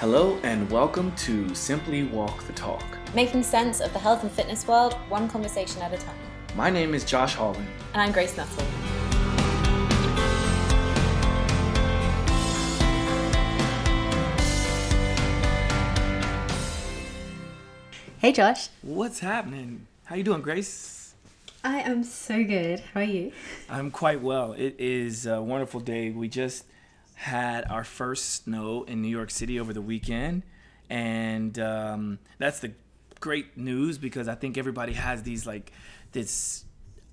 Hello, and welcome to Simply Walk the Talk. Making sense of the health and fitness world, one conversation at a time. My name is Josh Holland. And I'm Grace Nuttall. Hey Josh. What's happening? How you doing, Grace? I am so good. How are you? I'm quite well. It is a wonderful day. We just had our first snow in New York City over the weekend, and um, that's the great news because I think everybody has these like this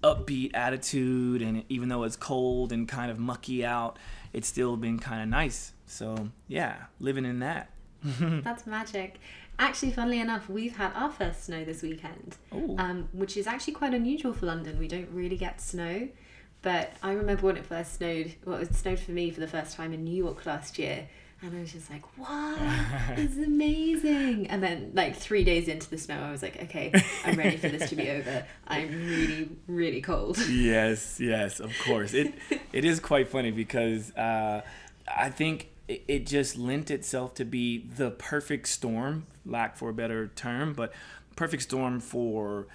upbeat attitude, and even though it's cold and kind of mucky out, it's still been kind of nice. So yeah, living in that. That's magic. Actually, funnily enough, we've had our first snow this weekend, um, which is actually quite unusual for London. We don't really get snow, but I remember when it first snowed. Well, it snowed for me for the first time in New York last year, and I was just like, "What? this is amazing!" And then, like three days into the snow, I was like, "Okay, I'm ready for this to be over. I'm really, really cold." yes, yes, of course. It it is quite funny because uh, I think it, it just lent itself to be the perfect storm, lack for a better term, but perfect storm for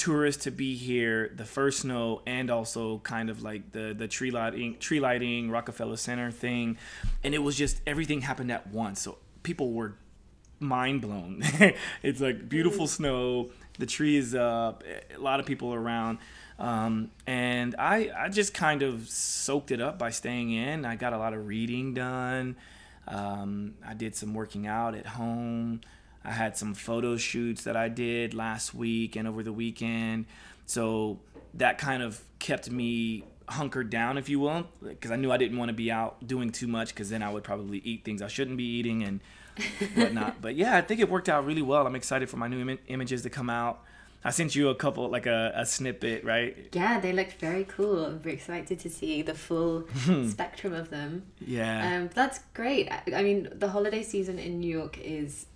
tourists to be here, the first snow, and also kind of like the the tree lighting, tree lighting, Rockefeller Center thing, and it was just everything happened at once. So people were mind blown. it's like beautiful snow, the tree is up, a lot of people around. Um, and I, I just kind of soaked it up by staying in. I got a lot of reading done. Um, I did some working out at home. I had some photo shoots that I did last week and over the weekend. So that kind of kept me hunkered down, if you will, because I knew I didn't want to be out doing too much because then I would probably eat things I shouldn't be eating and whatnot. but yeah, I think it worked out really well. I'm excited for my new Im- images to come out. I sent you a couple, like a, a snippet, right? Yeah, they looked very cool. I'm very excited to see the full spectrum of them. Yeah. Um, that's great. I, I mean, the holiday season in New York is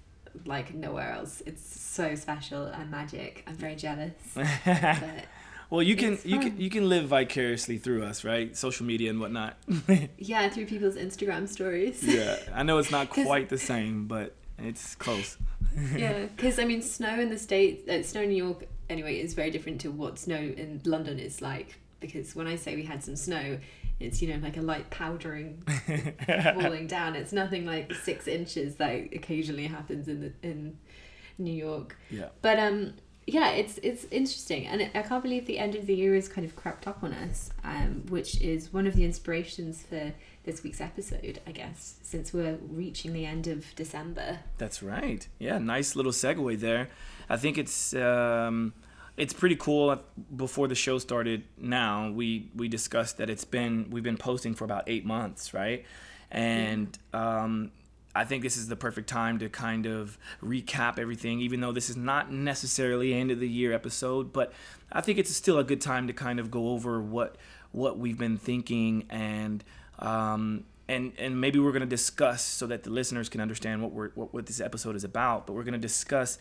like nowhere else. It's so special and magic. I'm very jealous. well, you can you can you can live vicariously through us, right? Social media and whatnot. yeah, through people's Instagram stories. yeah, I know it's not quite the same, but it's close. yeah, because I mean, snow in the states, uh, snow in New York anyway, is very different to what snow in London is like. Because when I say we had some snow, it's you know like a light powdering falling down. It's nothing like six inches that occasionally happens in the in New York. Yeah. But um, yeah, it's it's interesting, and I can't believe the end of the year has kind of crept up on us, um, which is one of the inspirations for this week's episode, I guess, since we're reaching the end of December. That's right. Yeah, nice little segue there. I think it's um, it's pretty cool. Before the show started, now we we discussed that it's been we've been posting for about eight months, right? And um, I think this is the perfect time to kind of recap everything, even though this is not necessarily end of the year episode, but I think it's still a good time to kind of go over what what we've been thinking and um, and and maybe we're going to discuss so that the listeners can understand what we're what, what this episode is about. But we're going to discuss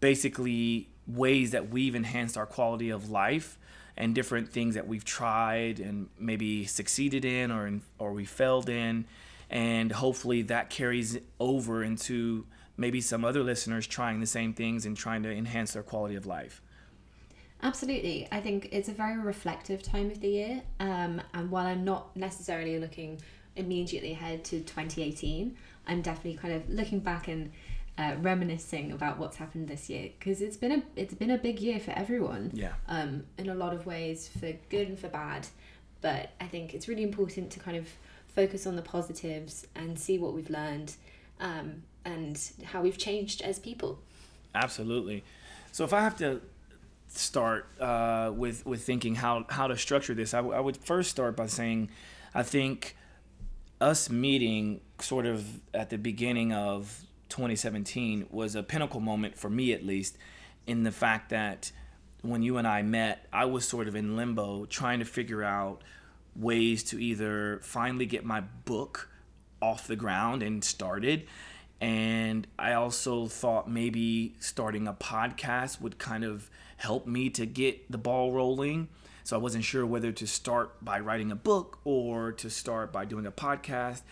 basically ways that we've enhanced our quality of life and different things that we've tried and maybe succeeded in or in, or we failed in and hopefully that carries over into maybe some other listeners trying the same things and trying to enhance their quality of life. Absolutely. I think it's a very reflective time of the year. Um, and while I'm not necessarily looking immediately ahead to 2018, I'm definitely kind of looking back and uh, reminiscing about what's happened this year because it's been a it's been a big year for everyone. Yeah. Um, in a lot of ways, for good and for bad. But I think it's really important to kind of focus on the positives and see what we've learned um, and how we've changed as people. Absolutely. So if I have to start uh, with with thinking how how to structure this, I, w- I would first start by saying, I think us meeting sort of at the beginning of 2017 was a pinnacle moment for me at least, in the fact that when you and I met, I was sort of in limbo trying to figure out ways to either finally get my book off the ground and started. And I also thought maybe starting a podcast would kind of help me to get the ball rolling. So I wasn't sure whether to start by writing a book or to start by doing a podcast.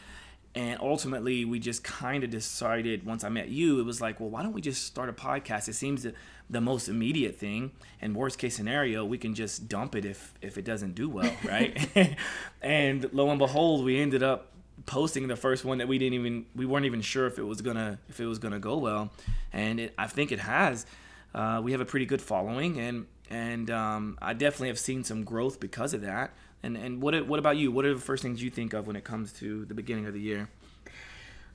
And ultimately we just kind of decided once i met you it was like well why don't we just start a podcast? It seems the, the most immediate thing and worst case scenario we can just dump it if if it doesn't do well right? And lo and behold we ended up posting the first one that we didn't even we weren't even sure if it was gonna if it was gonna go well. And it, i think it has. Uh, we have a pretty good following and and um, i definitely have seen some growth because of that and and what what about you? What are the first things you think of when it comes to the beginning of the year?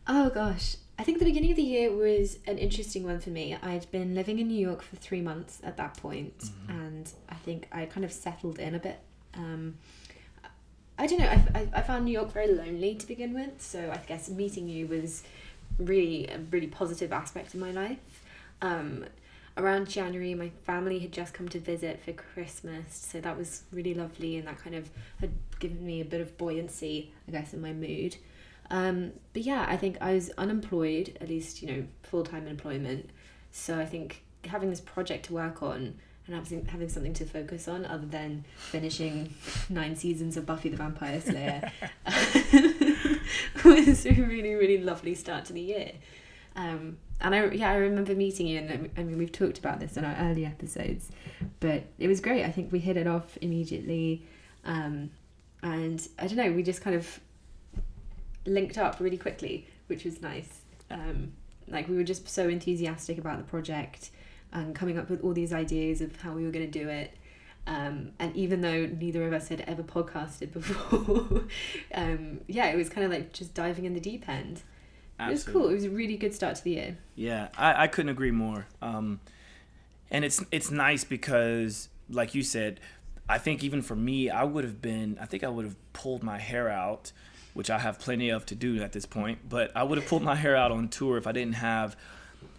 Oh gosh, I think the beginning of the year was an interesting one for me. I'd been living in New York for three months at that point, mm-hmm. and I think I kind of settled in a bit. Um, I don't know. I, I, found New York very lonely to begin with, so I guess meeting you was really a really positive aspect of my life. Um, around January, my family had just come to visit for Christmas, so that was really lovely, and that kind of had given me a bit of buoyancy, I guess, in my mood. Um, but yeah, I think I was unemployed, at least, you know, full time employment. So I think having this project to work on and having, having something to focus on other than finishing nine seasons of Buffy the Vampire Slayer was a really, really lovely start to the year. Um, and I yeah I remember meeting you and I mean we've talked about this in our early episodes but it was great. I think we hit it off immediately. Um, and I don't know we just kind of linked up really quickly which was nice. Um, like we were just so enthusiastic about the project and coming up with all these ideas of how we were going to do it. Um, and even though neither of us had ever podcasted before um, yeah it was kind of like just diving in the deep end Absolutely. It was cool. It was a really good start to the year. Yeah, I, I couldn't agree more. Um, and it's it's nice because, like you said, I think even for me, I would have been. I think I would have pulled my hair out, which I have plenty of to do at this point. But I would have pulled my hair out on tour if I didn't have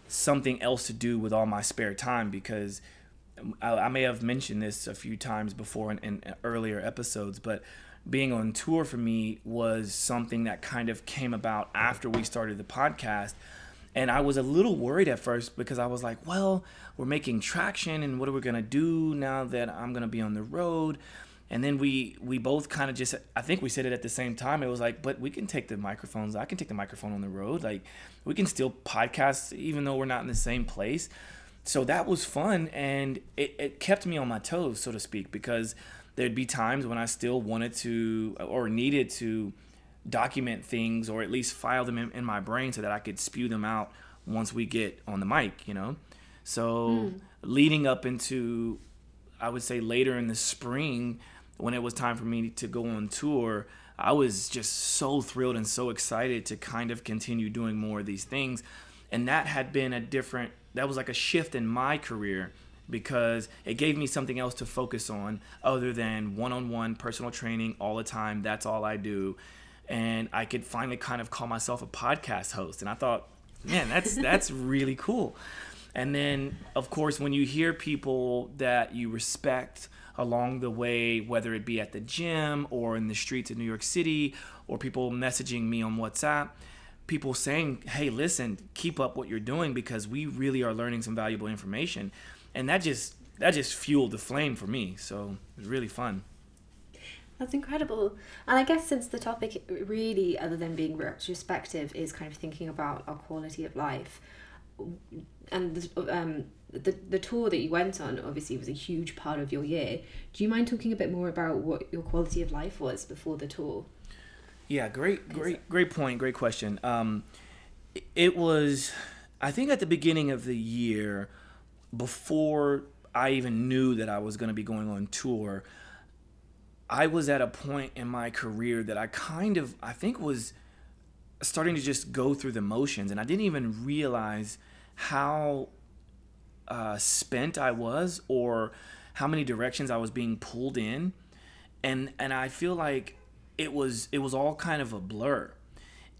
something else to do with all my spare time because. I, may have mentioned this a few times before in, in earlier episodes, but being on tour for me was something that kind of came about after we started the podcast. And I was a little worried at first because I was like, well, we're making traction and what are we going to do now that I'm going to be on the road? And then we we both kind of just I think we said it at the same time. It was like, but we can take the microphones. I can take the microphone on the road. Like we can still podcast even though we're not in the same place. So that was fun and it, it kept me on my toes, so to speak, because there'd be times when I still wanted to or needed to document things or at least file them in, in my brain so that I could spew them out once we get on the mic, you know? So mm. leading up into, I would say later in the spring, when it was time for me to go on tour, I was just so thrilled and so excited to kind of continue doing more of these things. And that had been a different, that was like a shift in my career because it gave me something else to focus on other than one-on-one personal training all the time. That's all I do. And I could finally kind of call myself a podcast host. And I thought, man, that's that's really cool. And then of course when you hear people that you respect along the way, whether it be at the gym or in the streets of New York City or people messaging me on WhatsApp, people saying, "Hey, listen, keep up what you're doing because we really are learning some valuable information." And that just that just fueled the flame for me. So it was really fun. That's incredible. And I guess since the topic really, other than being retrospective, is kind of thinking about our quality of life, and the, um, the the tour that you went on obviously was a huge part of your year. Do you mind talking a bit more about what your quality of life was before the tour? Yeah, great, great, great point. Great question. Um, it was, I think, at the beginning of the year before I even knew that I was going to be going on tour, I was at a point in my career that I kind of, I think, was starting to just go through the motions. And I didn't even realize how uh, spent I was or how many directions I was being pulled in. And, and I feel like it was it was all kind of a blur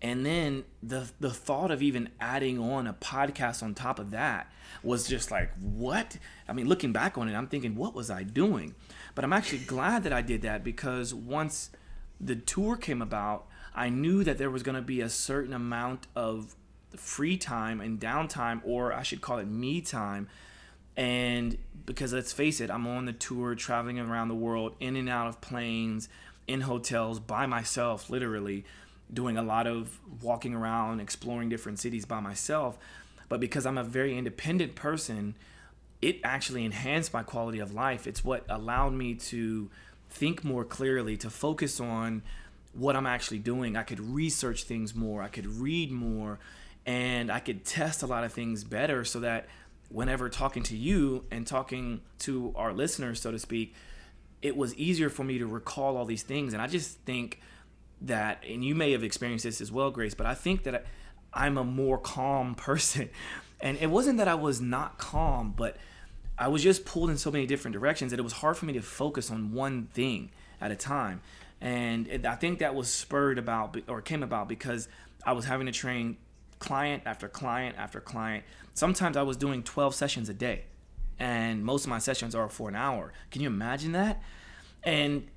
and then the the thought of even adding on a podcast on top of that was just like what? I mean looking back on it i'm thinking what was i doing? But i'm actually glad that i did that because once the tour came about i knew that there was going to be a certain amount of free time and downtime or i should call it me time. And because let's face it i'm on the tour traveling around the world in and out of planes in hotels by myself literally doing a lot of walking around, exploring different cities by myself. But because I'm a very independent person, it actually enhanced my quality of life. It's what allowed me to think more clearly, to focus on what I'm actually doing. I could research things more, I could read more, and I could test a lot of things better so that whenever talking to you and talking to our listeners, so to speak, it was easier for me to recall all these things. And I just think that, and you may have experienced this as well, Grace, but I think that I'm a more calm person. And it wasn't that I was not calm, but I was just pulled in so many different directions that it was hard for me to focus on one thing at a time. And it, I think that was spurred about or came about because I was having to train client after client after client. Sometimes I was doing 12 sessions a day, and most of my sessions are for an hour. Can you imagine that? And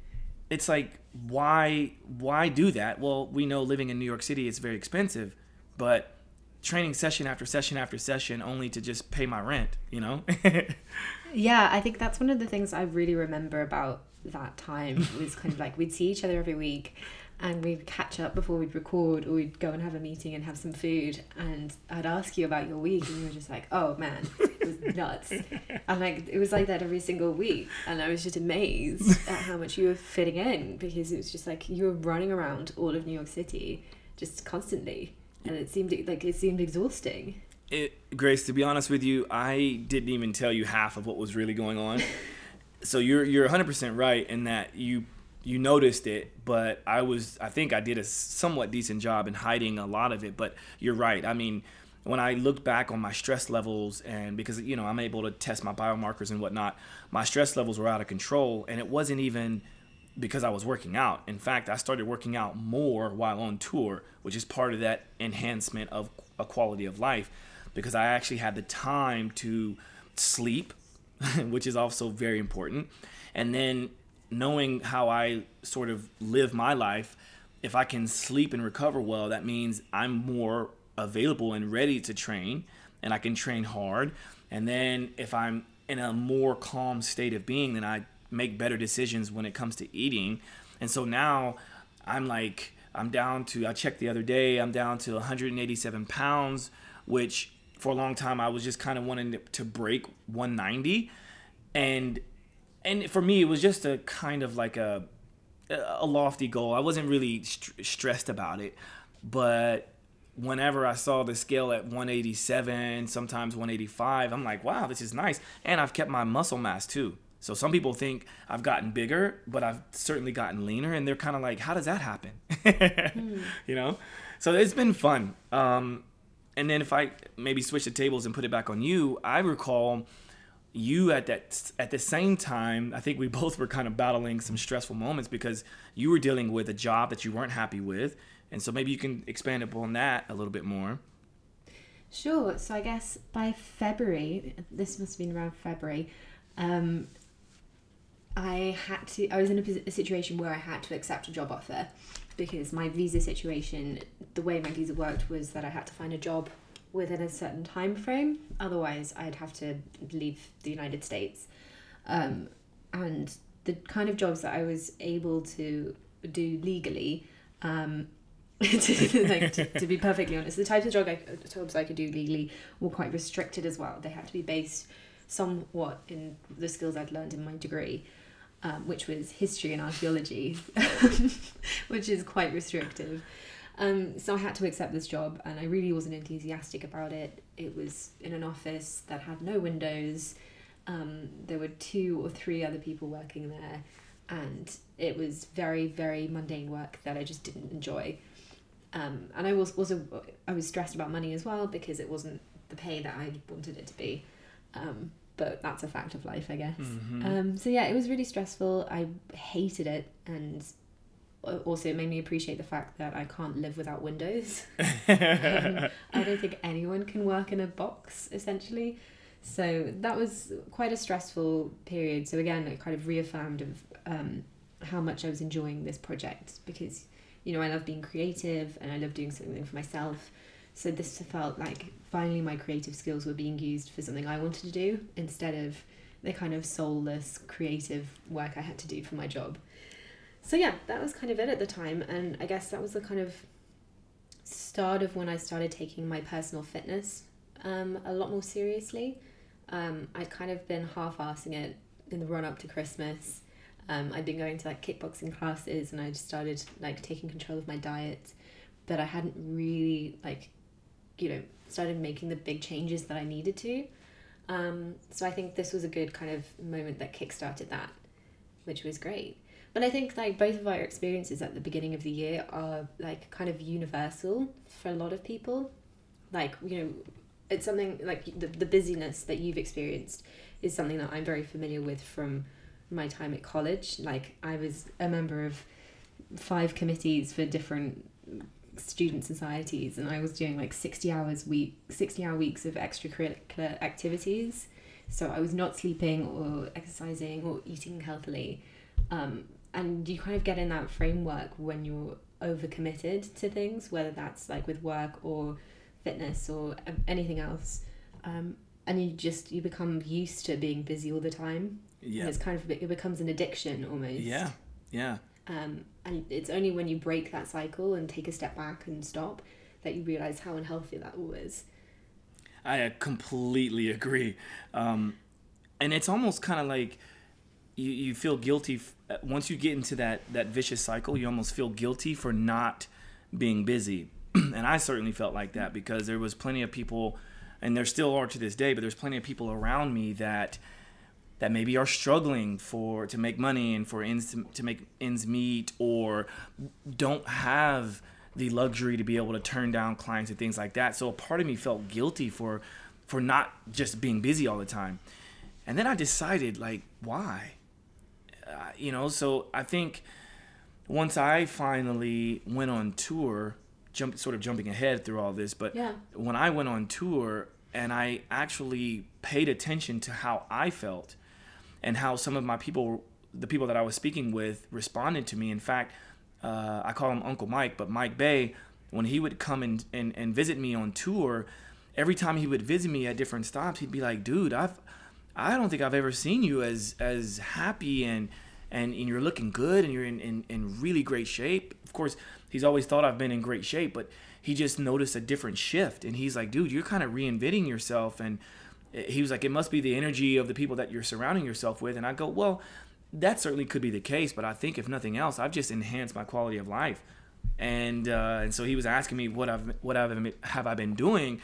it's like, why why do that? Well, we know living in New York City is very expensive, but training session after session after session only to just pay my rent, you know? yeah, I think that's one of the things I really remember about that time was kind of like we'd see each other every week and we'd catch up before we'd record or we'd go and have a meeting and have some food and I'd ask you about your week and you were just like, oh man, it was nuts. and like it was like that every single week and I was just amazed at how much you were fitting in because it was just like you were running around all of New York City just constantly and it seemed like it seemed exhausting. It, Grace, to be honest with you, I didn't even tell you half of what was really going on. so you're you're 100% right in that you you noticed it, but I was I think I did a somewhat decent job in hiding a lot of it. But you're right. I mean, when I looked back on my stress levels and because you know I'm able to test my biomarkers and whatnot, my stress levels were out of control, and it wasn't even because I was working out. In fact, I started working out more while on tour, which is part of that enhancement of a quality of life because I actually had the time to sleep, which is also very important. And then knowing how I sort of live my life, if I can sleep and recover well, that means I'm more available and ready to train and I can train hard. And then if I'm in a more calm state of being, then I make better decisions when it comes to eating. And so now I'm like, I'm down to, I checked the other day, I'm down to 187 pounds, which for a long time I was just kind of wanting to break 190. And and for me, it was just a kind of like a a lofty goal. I wasn't really st- stressed about it, but whenever I saw the scale at 187, sometimes 185, I'm like, wow, this is nice. And I've kept my muscle mass too. So some people think I've gotten bigger, but I've certainly gotten leaner, and they're kind of like, "How does that happen?" mm. You know. So it's been fun. Um, and then if I maybe switch the tables and put it back on you, I recall you at that at the same time. I think we both were kind of battling some stressful moments because you were dealing with a job that you weren't happy with, and so maybe you can expand upon that a little bit more. Sure. So I guess by February, this must have been around February. Um, I had to, I was in a, a situation where I had to accept a job offer because my visa situation, the way my visa worked was that I had to find a job within a certain time frame. Otherwise, I'd have to leave the United States. Um, and the kind of jobs that I was able to do legally, um, to, like, to, to, be perfectly honest, the types of job I, jobs I could do legally were quite restricted as well. They had to be based somewhat in the skills I'd learned in my degree um, which was history and archaeology, which is quite restrictive. Um, so I had to accept this job, and I really wasn't enthusiastic about it. It was in an office that had no windows. Um, there were two or three other people working there, and it was very, very mundane work that I just didn't enjoy. Um, and I was also I was stressed about money as well because it wasn't the pay that I wanted it to be. Um, but that's a fact of life, I guess. Mm-hmm. Um, so yeah, it was really stressful. I hated it, and also it made me appreciate the fact that I can't live without windows. um, I don't think anyone can work in a box, essentially. So that was quite a stressful period. So again, it kind of reaffirmed of um, how much I was enjoying this project because you know I love being creative and I love doing something for myself. So this felt like finally my creative skills were being used for something I wanted to do instead of the kind of soulless creative work I had to do for my job. So yeah, that was kind of it at the time, and I guess that was the kind of start of when I started taking my personal fitness um, a lot more seriously. Um, I'd kind of been half-assing it in the run up to Christmas. Um, I'd been going to like kickboxing classes and I just started like taking control of my diet, but I hadn't really like, you know, started making the big changes that I needed to. Um, so I think this was a good kind of moment that kickstarted that, which was great. But I think like both of our experiences at the beginning of the year are like kind of universal for a lot of people. Like, you know, it's something like the, the busyness that you've experienced is something that I'm very familiar with from my time at college. Like I was a member of five committees for different student societies and I was doing like 60 hours week 60 hour weeks of extracurricular activities so I was not sleeping or exercising or eating healthily um, and you kind of get in that framework when you're overcommitted to things whether that's like with work or fitness or anything else um, and you just you become used to being busy all the time yeah and it's kind of it becomes an addiction almost yeah yeah um, and it's only when you break that cycle and take a step back and stop that you realize how unhealthy that all is. I completely agree. Um, and it's almost kind of like you, you feel guilty f- Uh, once you get into that, that vicious cycle, you almost feel guilty for not being busy. and I certainly felt like that because there was plenty of people, and there still are to this day, but there's plenty of people around me that that maybe are struggling for to make money and for ends to, to make ends meet or don't have the luxury to be able to turn down clients and things like that. So a part of me felt guilty for for not just being busy all the time. And then I decided like why? Uh, you know, so I think once I finally went on tour, jump sort of jumping ahead through all this, but yeah. when I went on tour and I actually paid attention to how I felt and how some of my people, the people that I was speaking with, responded to me. In fact, uh, I call him Uncle Mike, but Mike Bay, when he would come and, and, and visit me on tour, every time he would visit me at different stops, he'd be like, dude, I've, I don't think I've ever seen you as, as happy and, and, and you're looking good and you're in, in, in really great shape. Of course, he's always thought I've been in great shape, but he just noticed a different shift. And he's like, dude, you're kind of reinventing yourself. And he was like, it must be the energy of the people that you're surrounding yourself with. And I go, well, that certainly could be the case, but I think if nothing else, I've just enhanced my quality of life. And uh, and so he was asking me what I've what I've have I been doing,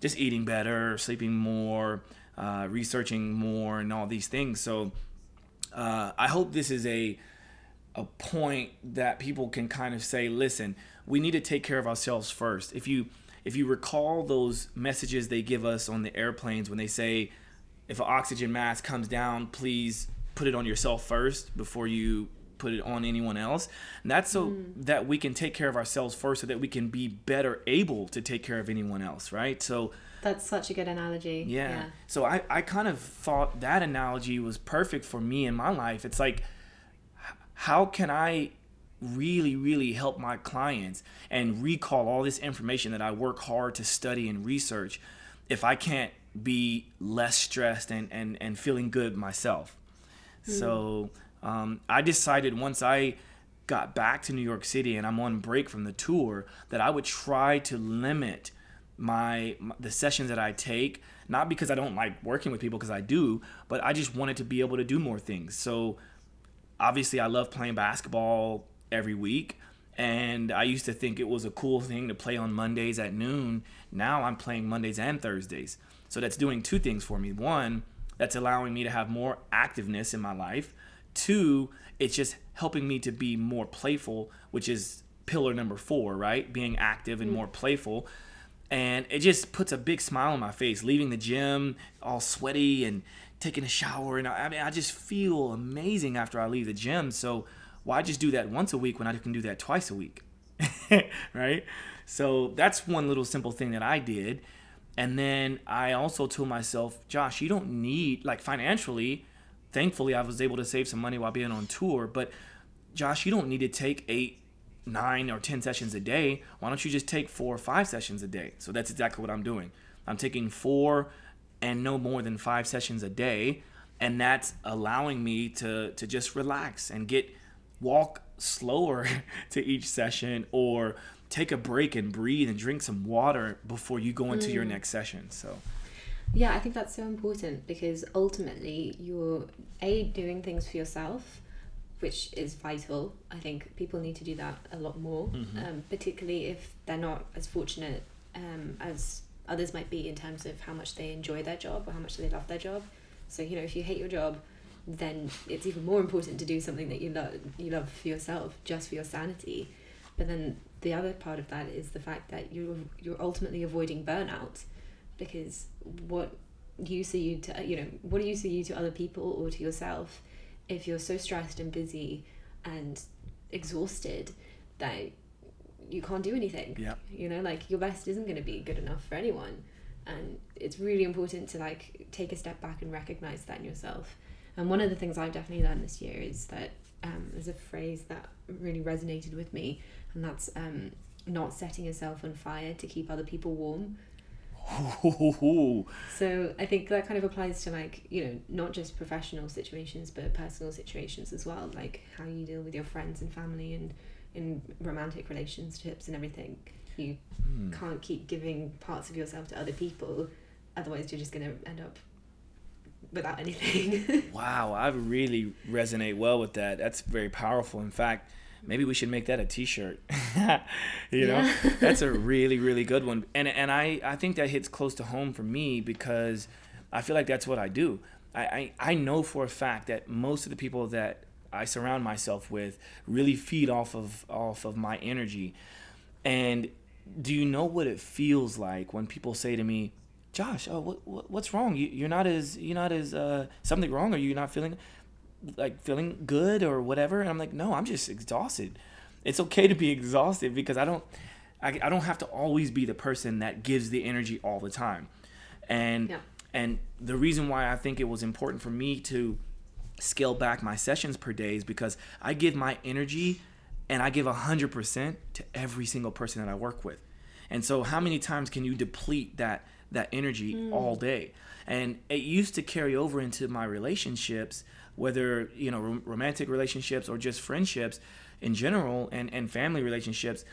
just eating better, sleeping more, uh, researching more, and all these things. So uh, I hope this is a a point that people can kind of say, listen, we need to take care of ourselves first. If you if you recall those messages they give us on the airplanes when they say, if an oxygen mask comes down, please put it on yourself first before you put it on anyone else. And that's so mm. that we can take care of ourselves first so that we can be better able to take care of anyone else, right? So that's such a good analogy. Yeah. yeah. So I, I kind of thought that analogy was perfect for me in my life. It's like, how can I really, really help my clients and recall all this information that I work hard to study and research if I can't be less stressed and, and, and feeling good myself. Mm. So um, I decided once I got back to New York City and I'm on break from the tour that I would try to limit my, my the sessions that I take not because I don't like working with people because I do but I just wanted to be able to do more things so obviously I love playing basketball every week. And I used to think it was a cool thing to play on Mondays at noon. Now I'm playing Mondays and Thursdays. So that's doing two things for me. One, that's allowing me to have more activeness in my life. Two, it's just helping me to be more playful, which is pillar number four, right? Being active and mm. more playful. And it just puts a big smile on my face, leaving the gym all sweaty and taking a shower. And I, I mean, I just feel amazing after I leave the gym. So, why just do that once a week when I can do that twice a week? right? So that's one little simple thing that I did. And then I also told myself, Josh, you don't need, like financially, thankfully, I was able to save some money while being on tour. But Josh, you don't need to take eight, nine, or 10 sessions a day. Why don't you just take four or five sessions a day? So that's exactly what I'm doing. I'm taking four and no more than five sessions a day. And that's allowing me to, to just relax and get walk slower to each session or take a break and breathe and drink some water before you go into mm. your next session. So yeah, I think that's so important because ultimately you're a doing things for yourself, which is vital. I think people need to do that a lot more, mm-hmm. um, particularly if they're not as fortunate um, as others might be in terms of how much they enjoy their job or how much they love their job. So you know, if you hate your job, then it's even more important to do something that you love you love for yourself, just for your sanity. But then the other part of that is the fact that you're you're ultimately avoiding burnout because what use are you to you know what use are you to other people or to yourself if you're so stressed and busy and exhausted that you can't do anything. Yeah. You know like your best isn't going to be good enough for anyone. And it's really important to like take a step back and recognize that in yourself. And one of the things i've definitely learned this year is that um, there's a phrase that really resonated with me and that's um, not setting yourself on fire to keep other people warm so I think that kind of applies to like you know not just professional situations but personal situations as well, like how you deal with your friends and family and in romantic relationships and everything. You mm. can't keep giving parts of yourself to other people, otherwise you're just gonna end up without anything. wow, I really resonate well with that. That's very powerful. In fact, maybe we should make that a t-shirt you know that's a really really good one and and i i think that hits close to home for me because i feel like that's what i do I, I, I know for a fact that most of the people that I surround myself with really feed off of off of my energy. And do you know what it feels like when people say to me, "Josh, oh, what, what what's wrong? You, you're not as you're not as uh, something wrong? or you're not feeling?" Like feeling good or whatever and i'm like no i'm just exhausted it's okay to be exhausted because i don't I, I don't have to always be the person that gives the energy all the time and yeah. and the reason why i think it was important for me to scale back my sessions per day is because i give my energy and i give 100% to every single person that i work with and so how many times can you deplete that that energy mm. all day and it used to carry over into my relationships whether you know rom- romantic relationships or just friendships in general and and family relationships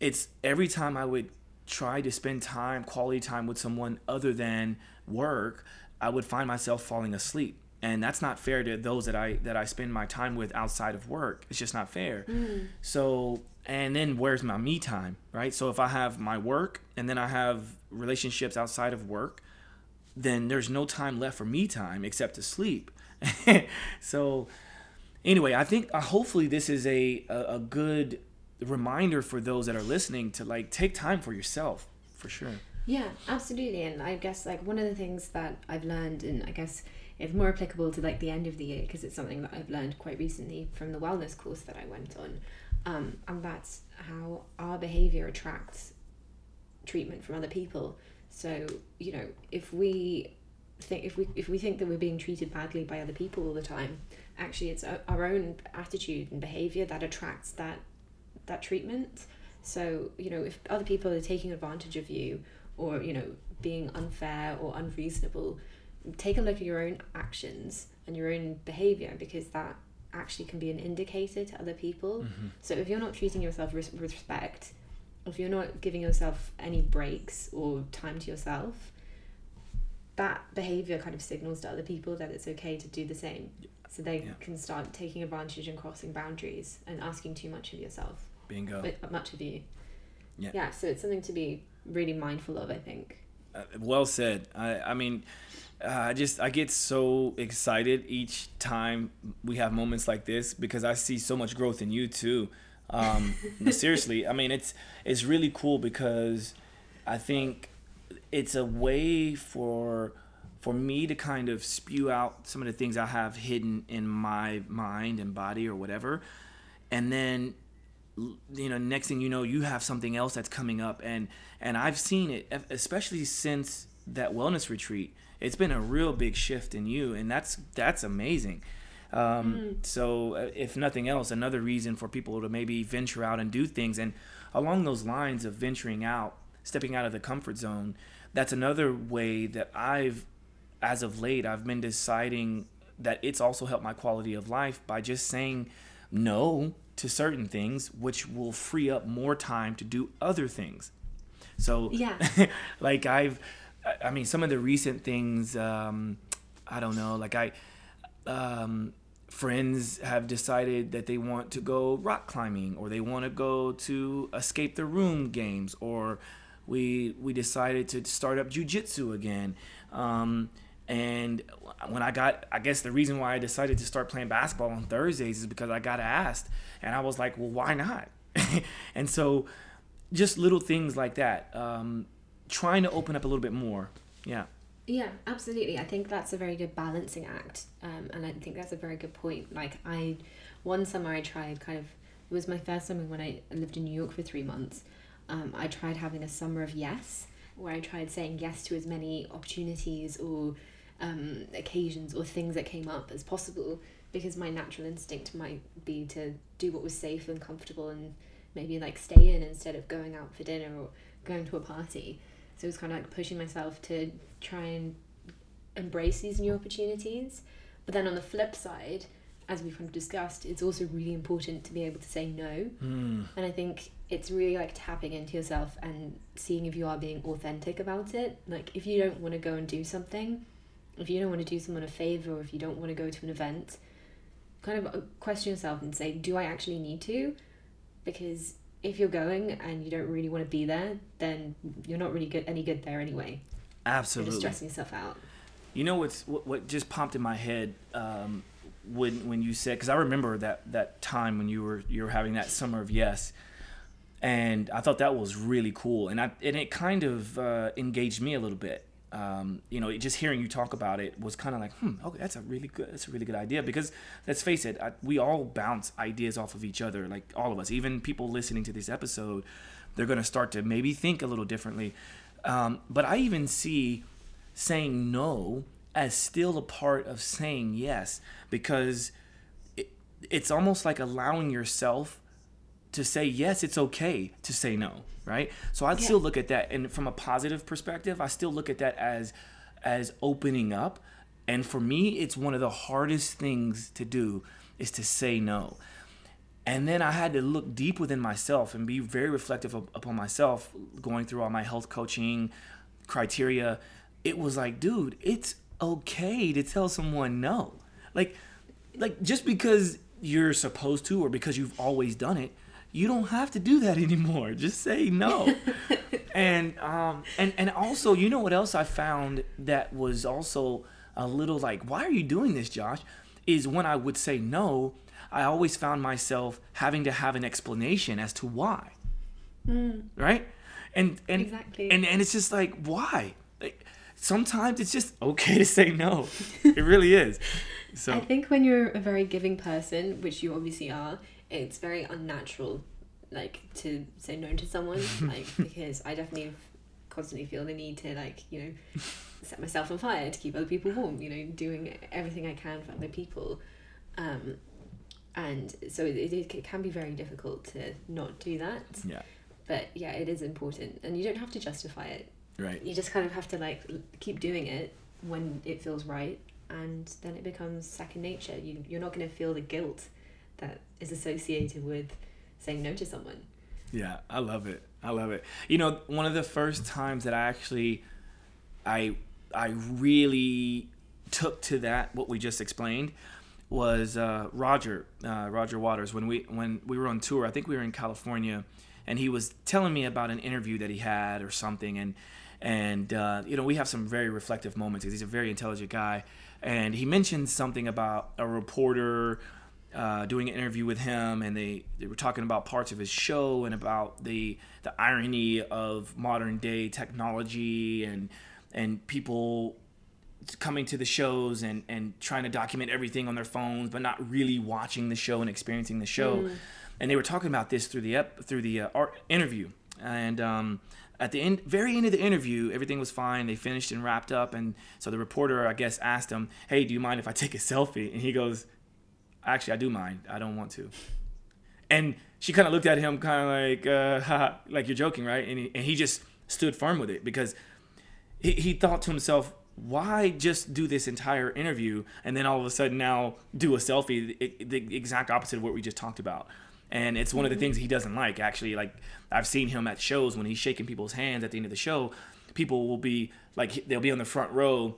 it's every time i would try to spend time quality time with someone other than work i would find myself falling asleep. And that's not fair to those that i that i spend my time with outside of work. It's just not fair. Mm. so and then where's my me time right? So if i have my work and then i have relationships outside of work then there's no time left for me time except to sleep so anyway, I think uh, hopefully this is a, a, a good reminder for those that are listening to like take time for yourself for sure. Yeah, absolutely. And I guess like one of the things that I've learned, and I guess it's more applicable to like the end of the year because it's something that I've learned quite recently from the wellness course that I went on, um, and that's how our behavior attracts treatment from other people. So you know, if we think if we if we think that we're being treated badly by other people all the time, actually it's our own attitude and behavior that attracts that that treatment. So you know if other people are taking advantage of you or you know being unfair or unreasonable, take a look at your own actions and your own behavior because that actually can be an indicator to other people. Mm-hmm. So if you're not treating yourself with respect, if you're not giving yourself any breaks or time to yourself, that behavior kind of signals to other people that it's okay to do the same. So they yeah. can start taking advantage and crossing boundaries and asking too much of yourself. Bingo. But much of you. Yeah. Yeah. So it's something to be really mindful of, I think. Uh, well said. I, I mean, uh, I just I get so excited each time we have moments like this because I see so much growth in you too. Um, seriously, I mean it's it's really cool because I think it's a way for for me to kind of spew out some of the things I have hidden in my mind and body or whatever. And then you know, next thing you know, you have something else that's coming up and and I've seen it especially since that wellness retreat. It's been a real big shift in you and that's that's amazing. Um, mm. So, uh, if nothing else, another reason for people to maybe venture out and do things. And along those lines of venturing out, stepping out of the comfort zone, that's another way that I've, as of late, I've been deciding that it's also helped my quality of life by just saying no to certain things, which will free up more time to do other things. So, Yeah. like I've, I- mean, some of the recent things, um, I don't know, like I, um, friends have decided that they want to go rock climbing or they want to go to escape the room games or we we decided to start up jujitsu again. Um, and when I got, I guess the reason why I decided to start playing basketball on Thursdays is because I got asked, and I was like, well, why not? and so, just little things like that. Um, trying to open up a little bit more. Yeah. Yeah, absolutely. I think that's a very good balancing act, um, and I think that's a very good point. Like I, one summer I tried kind of it was my first summer when I lived in New York for three months. Um, I tried having a summer of yes, where I tried saying yes to as many opportunities or um, occasions or things that came up as possible because my natural instinct might be to do what was safe and comfortable and maybe like stay in instead of going out for dinner or going to a party. So it was kind of like pushing myself to try and embrace these new opportunities. But then on the flip side, as we've kind of discussed, it's also really important to be able to say no. Mm. And I think it's really like tapping into yourself and seeing if you are being authentic about it. Like if you don't want to go and do something, if you don't want to do someone a favor, or if you don't want to go to an event, kind of uh, question yourself and say, do I actually need to? Because if you're going and you don't really want to be there, then you're not really good any good there anyway. Absolutely, You're just stressing yourself out. You know what's what, what just popped in my head um, when when you said because I remember that that time when you were you were having that summer of yes, and I thought that was really cool, and I and it kind of uh, engaged me a little bit. Um, you know, just hearing you talk about it was kind of like, hmm, okay, that's a really good, that's a really good idea. Because let's face it, I, we all bounce ideas off of each other, like all of us. Even people listening to this episode, they're gonna start to maybe think a little differently. Um, but I even see saying no as still a part of saying yes because it, it's almost like allowing yourself to say yes it's okay to say no right so i Yeah. still look at that and from a positive perspective i still look at that as as opening up and for me it's one of the hardest things to do is to say no and then I had to look deep within myself and be very reflective of, upon myself, going through all my health coaching criteria. It was like, dude, it's okay to tell someone no. Like, like just because you're supposed to or because you've always done it, you don't have to do that anymore. Just say no. and um and and also, you know what else I found that was also a little like, why are you doing this, Josh? Is when I would say no, I always found myself having to have an explanation as to why. Right? And and Exactly. and and it's just like why? Like, sometimes it's just okay to say no. it really is. So I think when you're a very giving person, which you obviously are, it's very unnatural, like to say no to someone. like because I definitely constantly feel the need to like you know set myself on fire to keep other people warm. You know, doing everything I can for other people, um, and so it, it, it can be very difficult to not do that. yeah, But yeah, it is important, and you don't have to justify it. right. You just kind of have to like keep doing it when it feels right, and then it becomes second nature. You you're not going to feel the guilt that is associated with saying no to someone. Yeah, I love it. I love it. You know, one of the first times that I actually I I really took to that what we just explained was uh, Roger uh, Roger Waters when we when we were on tour. I think we were in California, and he was telling me about an interview that he had or something, and and uh, you know we have some very reflective moments because he's a very intelligent guy, and he mentioned something about a reporter uh, doing an interview with him, and they, they were talking about parts of his show and about the the irony of modern day technology and and people coming to the shows and and trying to document everything on their phones, but not really watching the show and experiencing the show. And they were talking about this through the ep- through the uh, interview, and um, at the end, very end of the interview, everything was fine. They finished and wrapped up, and so the reporter, I guess, asked him, "Hey, do you mind if I take a selfie?" And he goes, actually i do mind. I don't want to. And she kind of looked at him kind of like uh like you're joking right? And he, and he just stood firm with it because he, he thought to himself why just do this entire interview and then all of a sudden now do a selfie the, the exact opposite of what we just talked about? And it's one of the things he doesn't like actually. Like i've seen him at shows when he's shaking people's hands at the end of the show people will be like they'll be on the front row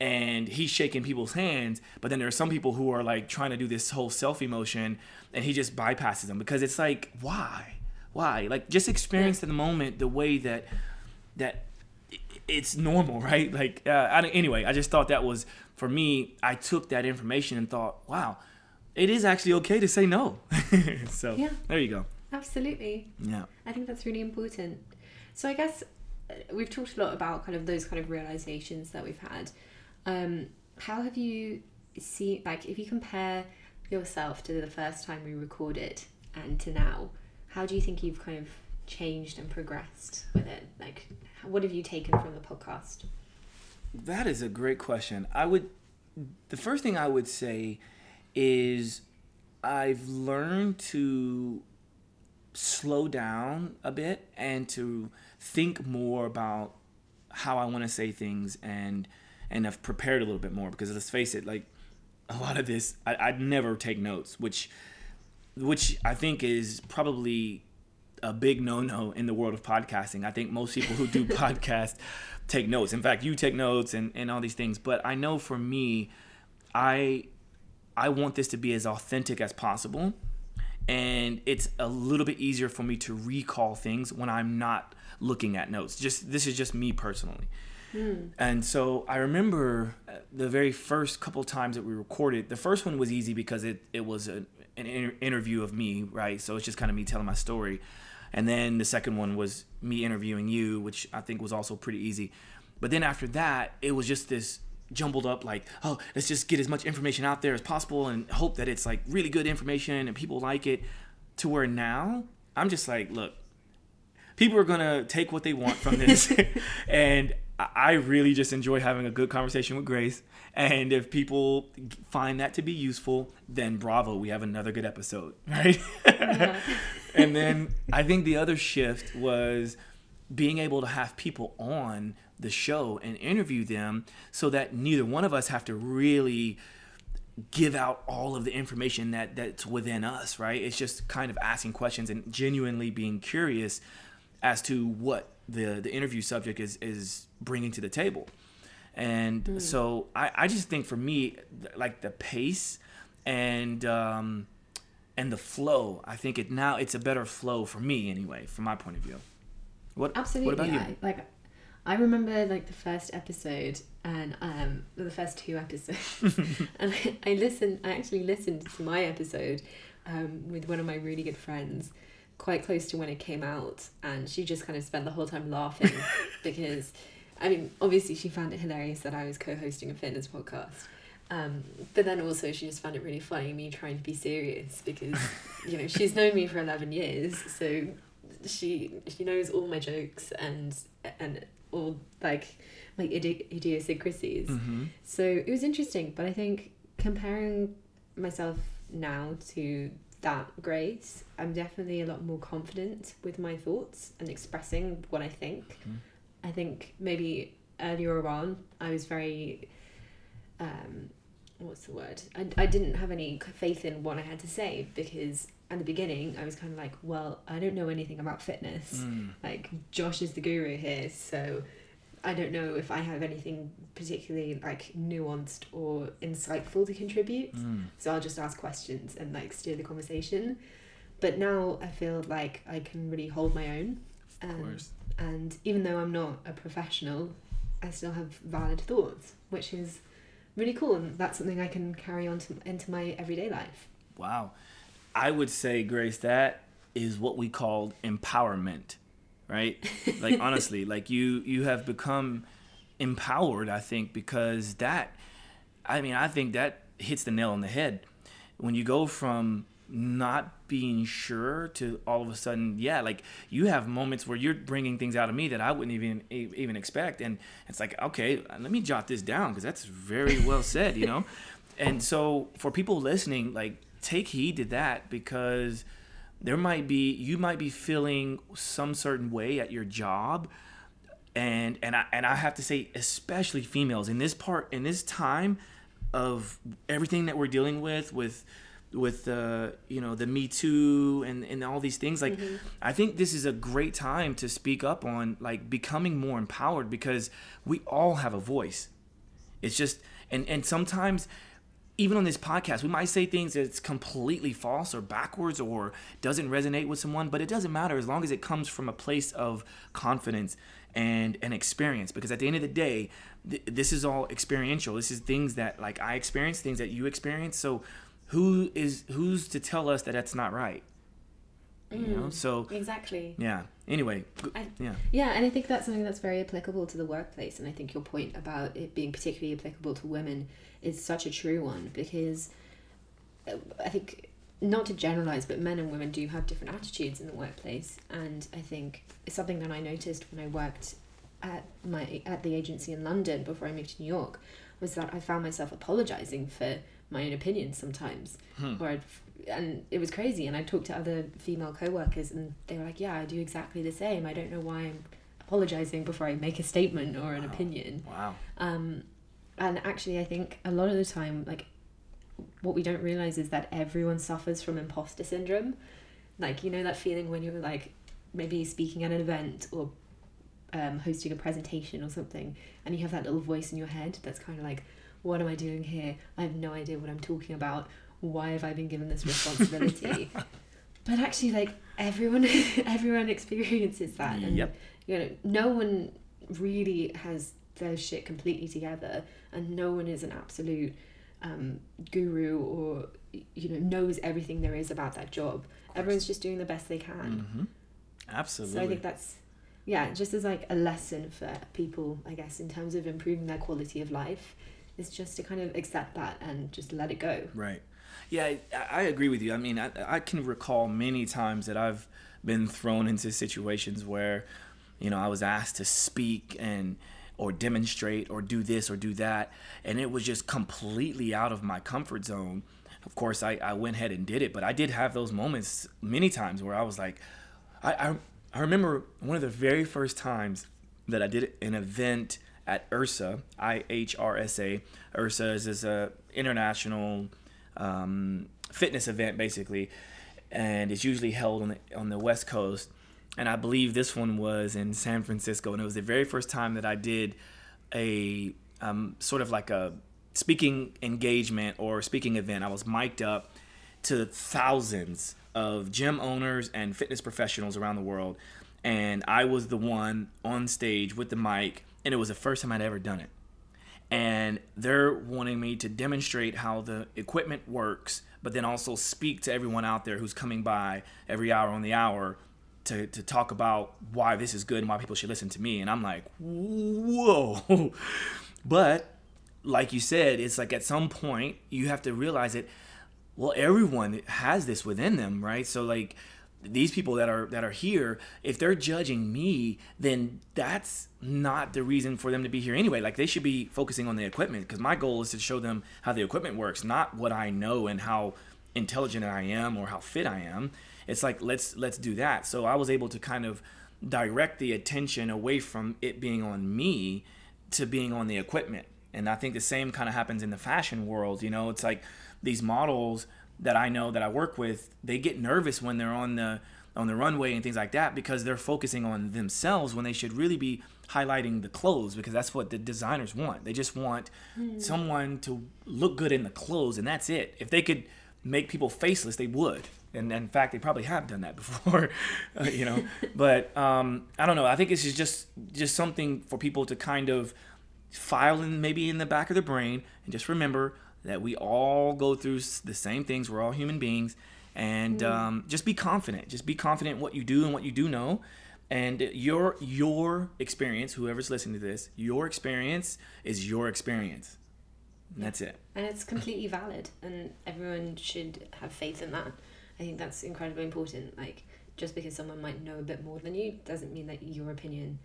and he's shaking people's hands but then there are some people who are like trying to do this whole selfie motion and he just bypasses them because it's like why? Why? Like just experience yeah. the moment the way that that it's normal right? Like uh, I, anyway i just thought that was for me i took that information and thought wow it is actually okay to say no. So yeah. there you go. Absolutely. Yeah. I think that's really important. So i guess uh, we've talked a lot about kind of those kind of realizations that we've had um, how have you seen like if you compare yourself to the first time we recorded and to now how do you think you've kind of changed and progressed with it? Like what have you taken from the podcast? That is a great question. I would the first thing i would say is i've learned to slow down a bit and to think more about how i want to say things and and I've prepared a little bit more because let's face it, like a lot of this, I, I'd never take notes, which which I think is probably a big no-no in the world of podcasting. I think most people who do podcasts take notes. In fact, you take notes and, and all these things. But I know for me, I I want this to be as authentic as possible. And it's a little bit easier for me to recall things when I'm not looking at notes. Just this is just me personally. Mm. And so I remember uh, the very first couple times that we recorded. The first one was easy because it it was a, an inter- interview of me, right? So it's just kind of me telling my story. And then the second one was me interviewing you, which I think was also pretty easy. But then after that, it was just this jumbled up like, oh, let's just get as much information out there as possible and hope that it's like really good information and people like it. To where now I'm just like, look, people are gonna take what they want from this, and I really just enjoy having a good conversation with Grace. And if people find that to be useful, then bravo, we have another good episode, right? Yeah. and then I think the other shift was being able to have people on the show and interview them so that neither one of us have to really give out all of the information that that's within us, right? It's just kind of asking questions and genuinely being curious as to what the the interview subject is is bringing to the table. And mm. so I, I just think for me, like the pace and um, and the flow, I think it now it's a better flow for me anyway, from my point of view. What absolutely? What about you? I, like I remember like the first episode and um the first two episodes, and I, I listened. I actually listened to my episode um, with one of my really good friends quite close to when it came out, and she just kind of spent the whole time laughing because, I mean, obviously she found it hilarious that I was co-hosting a fitness podcast. Um, but then also she just found it really funny me trying to be serious because you know she's known me for 11 years so she she knows all my jokes and and all like my idi- idiosyncrasies mm-hmm. so it was interesting but i think comparing myself now to that grace, I'm definitely a lot more confident with my thoughts and expressing what I think. Mm. I think maybe earlier on, I was very, um, what's the word? I, I didn't have any faith in what I had to say because at the beginning, I was kind of like, well, I don't know anything about fitness. Mm. Like, Josh is the guru here, so I don't know if I have anything particularly like nuanced or insightful to contribute. Mm. So I'll just ask questions and like steer the conversation. But now I feel like I can really hold my own. Of um, course. And even though I'm not a professional, I still have valid thoughts, which is really cool. And that's something I can carry on to, into my everyday life. Wow. I would say, Grace, that is what we call empowerment right? Like honestly, like you you have become empowered, I think, because that I mean, I think that hits the nail on the head. When you go from not being sure to all of a sudden, yeah, like you have moments where you're bringing things out of me that I wouldn't even even expect, and it's like, okay, let me jot this down because that's very well said, you know. and so for people listening, like take heed to that because there might be you might be feeling some certain way at your job and and I and I have to say, especially females in this part in this time of everything that we're dealing with with with the you know the me too and and all these things like mm-hmm. i think this is a great time to speak up on like becoming more empowered because we all have a voice it's just and and sometimes even on this podcast we might say things that's completely false or backwards or doesn't resonate with someone but it doesn't matter as long as it comes from a place of confidence and an experience. Because at the end of the day th- this is all experiential. This is things that like i experience things that you experience. So who is who's to tell us that that's not right? You mm, know so exactly. yeah. Anyway I, yeah. yeah and i think that's something that's very applicable to the workplace. And i think your point about it being particularly applicable to women is such a true one because uh, i think not to generalize but men and women do have different attitudes in the workplace. And i think it's something that i noticed when i worked at my at the agency in london before i moved to new york was that i found myself apologizing for my own opinions sometimes. Hmm. or I'd, and it was crazy. And I talked to other female co-workers and they were like yeah I do exactly the same. I don't know why I'm apologizing before I make a statement or an wow. opinion. Wow. Um and actually I think a lot of the time like what we don't realize is that everyone suffers from imposter syndrome like you know that feeling when you're like maybe speaking at an event or um, hosting a presentation or something and you have that little voice in your head that's kind of like what am I doing here? I have no idea what I'm talking about. Why have I been given this responsibility? but actually, like everyone, everyone experiences that, and yep. you know, no one really has their shit completely together, and no one is an absolute um, guru or you know knows everything there is about that job. Everyone's just doing the best they can. Mm-hmm. Absolutely. So I think that's yeah, just as like a lesson for people, I guess, in terms of improving their quality of life is just to kind of accept that and just let it go. Right. Yeah, I, I agree with you. I mean, I, I can recall many times that I've been thrown into situations where, you know, I was asked to speak and or demonstrate or do this or do that, and it was just completely out of my comfort zone. Of course, I, I went ahead and did it, but I did have those moments many times where I was like, I, I, I remember one of the very first times that I did an event at IHRSA, I H R S A. IHRSA is, is a international um, fitness event basically, and it's usually held on the on the West Coast. And I believe this one was in San Francisco, and it was the very first time that I did a um, sort of like a speaking engagement or speaking event. I was mic'd up to thousands of gym owners and fitness professionals around the world, and I was the one on stage with the mic and it was the first time I'd ever done it. And they're wanting me to demonstrate how the equipment works, but then also speak to everyone out there who's coming by every hour on the hour to, to talk about why this is good and why people should listen to me. And I'm like, whoa. but like you said, it's like at some point you have to realize that, well, everyone has this within them, right? So, like, these people that are that are here if they're judging me then that's not the reason for them to be here anyway like they should be focusing on the equipment because my goal is to show them how the equipment works not what i know and how intelligent i am or how fit i am it's like let's let's do that so i was able to kind of direct the attention away from it being on me to being on the equipment and i think the same kind of happens in the fashion world you know it's like these models that I know that I work with, they get nervous when they're on the on the runway and things like that because they're focusing on themselves when they should really be highlighting the clothes because that's what the designers want. They just want mm. someone to look good in the clothes and that's it. If they could make people faceless, they would. And, in fact, they probably have done that before, uh, you know. but um, I don't know. I think this is just just something for people to kind of file in maybe in the back of their brain and just remember that we all go through the same things. We're all human beings, and mm. um, just be confident. Just be confident in what you do and what you do know. And your your experience, whoever's listening to this, your experience is your experience. And that's it. And it's completely valid, and everyone should have faith in that. I think that's incredibly important. Like, just because someone might know a bit more than you doesn't mean that your opinion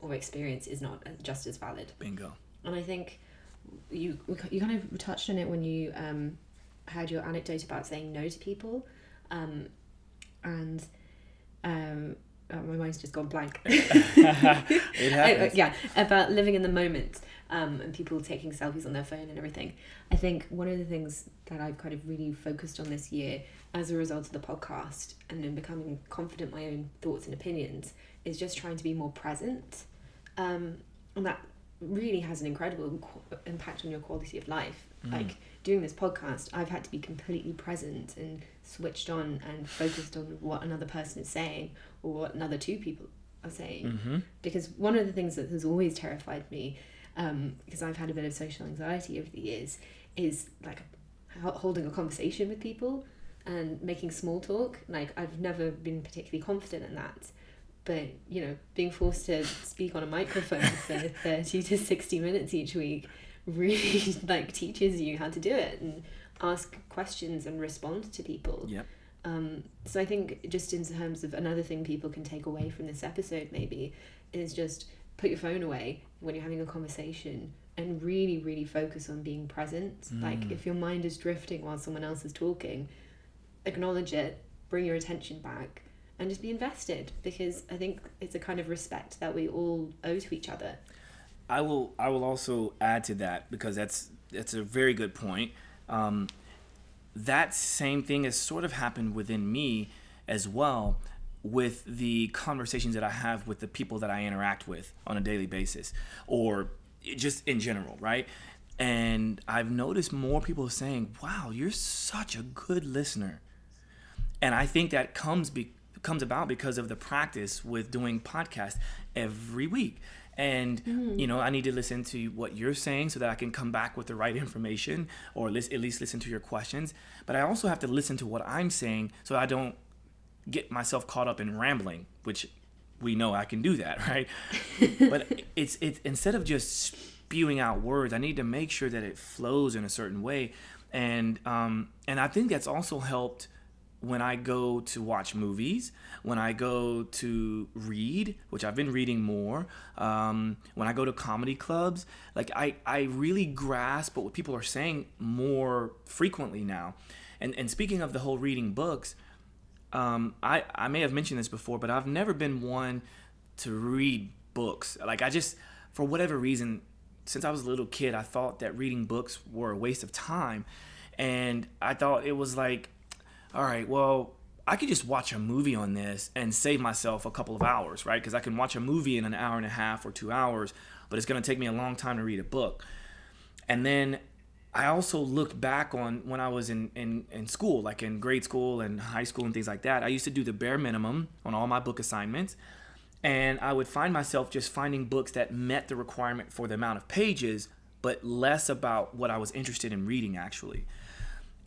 or experience is not just as valid. Bingo. And I think you you kind of touched on it when you um, had your anecdote about saying no to people, um, and um, oh, my mind's just gone blank. it happens. yeah, about living in the moment um, and people taking selfies on their phone and everything. I think one of the things that I've kind of really focused on this year as a result of the podcast and in becoming confident in my own thoughts and opinions is just trying to be more present. Um, and that really has an incredible impact on your quality of life. Mm. Like doing this podcast, I've had to be completely present and switched on and focused on what another person is saying or what another two people are saying. Mm-hmm. Because one of the things that has always terrified me, um, because I've had a bit of social anxiety over the years, is like holding a conversation with people and making small talk. Like I've never been particularly confident in that. But you know, being forced to speak on a microphone for thirty to sixty minutes each week really like teaches you how to do it and ask questions and respond to people. Yep. Um, so I think just in terms of another thing people can take away from this episode maybe is just put your phone away when you're having a conversation and really really focus on being present. Mm. Like if your mind is drifting while someone else is talking, acknowledge it, bring your attention back and just be invested because I think it's a kind of respect that we all owe to each other. I will I will also add to that because that's that's a very good point. Um, that same thing has sort of happened within me as well with the conversations that I have with the people that I interact with on a daily basis or just in general, right? And I've noticed more people saying, "Wow, you're such a good listener." And I think that comes be, comes about because of the practice with doing podcasts every week. And mm. you know i need to listen to what you're saying so that i can come back with the right information or at least listen to your questions. But i also have to listen to what i'm saying so i don't get myself caught up in rambling which we know i can do that right? But it's it's instead of just spewing out words i need to make sure that it flows in a certain way. And um and i think that's also helped when I go to watch movies, when I go to read, which I've been reading more, um, when I go to comedy clubs, like I, I really grasp what people are saying more frequently now. And, and speaking of the whole reading books, um, I, I may have mentioned this before, but I've never been one to read books. Like I just, for whatever reason, since I was a little kid, I thought that reading books were a waste of time. And I thought it was like, all right, well, I could just watch a movie on this and save myself a couple of hours, right? Because I can watch a movie in an hour and a half or two hours, but it's going to take me a long time to read a book. And then I also looked back on when I was in, in, in school, like in grade school and high school and things like that. I used to do the bare minimum on all my book assignments. And I would find myself just finding books that met the requirement for the amount of pages, but less about what I was interested in reading actually.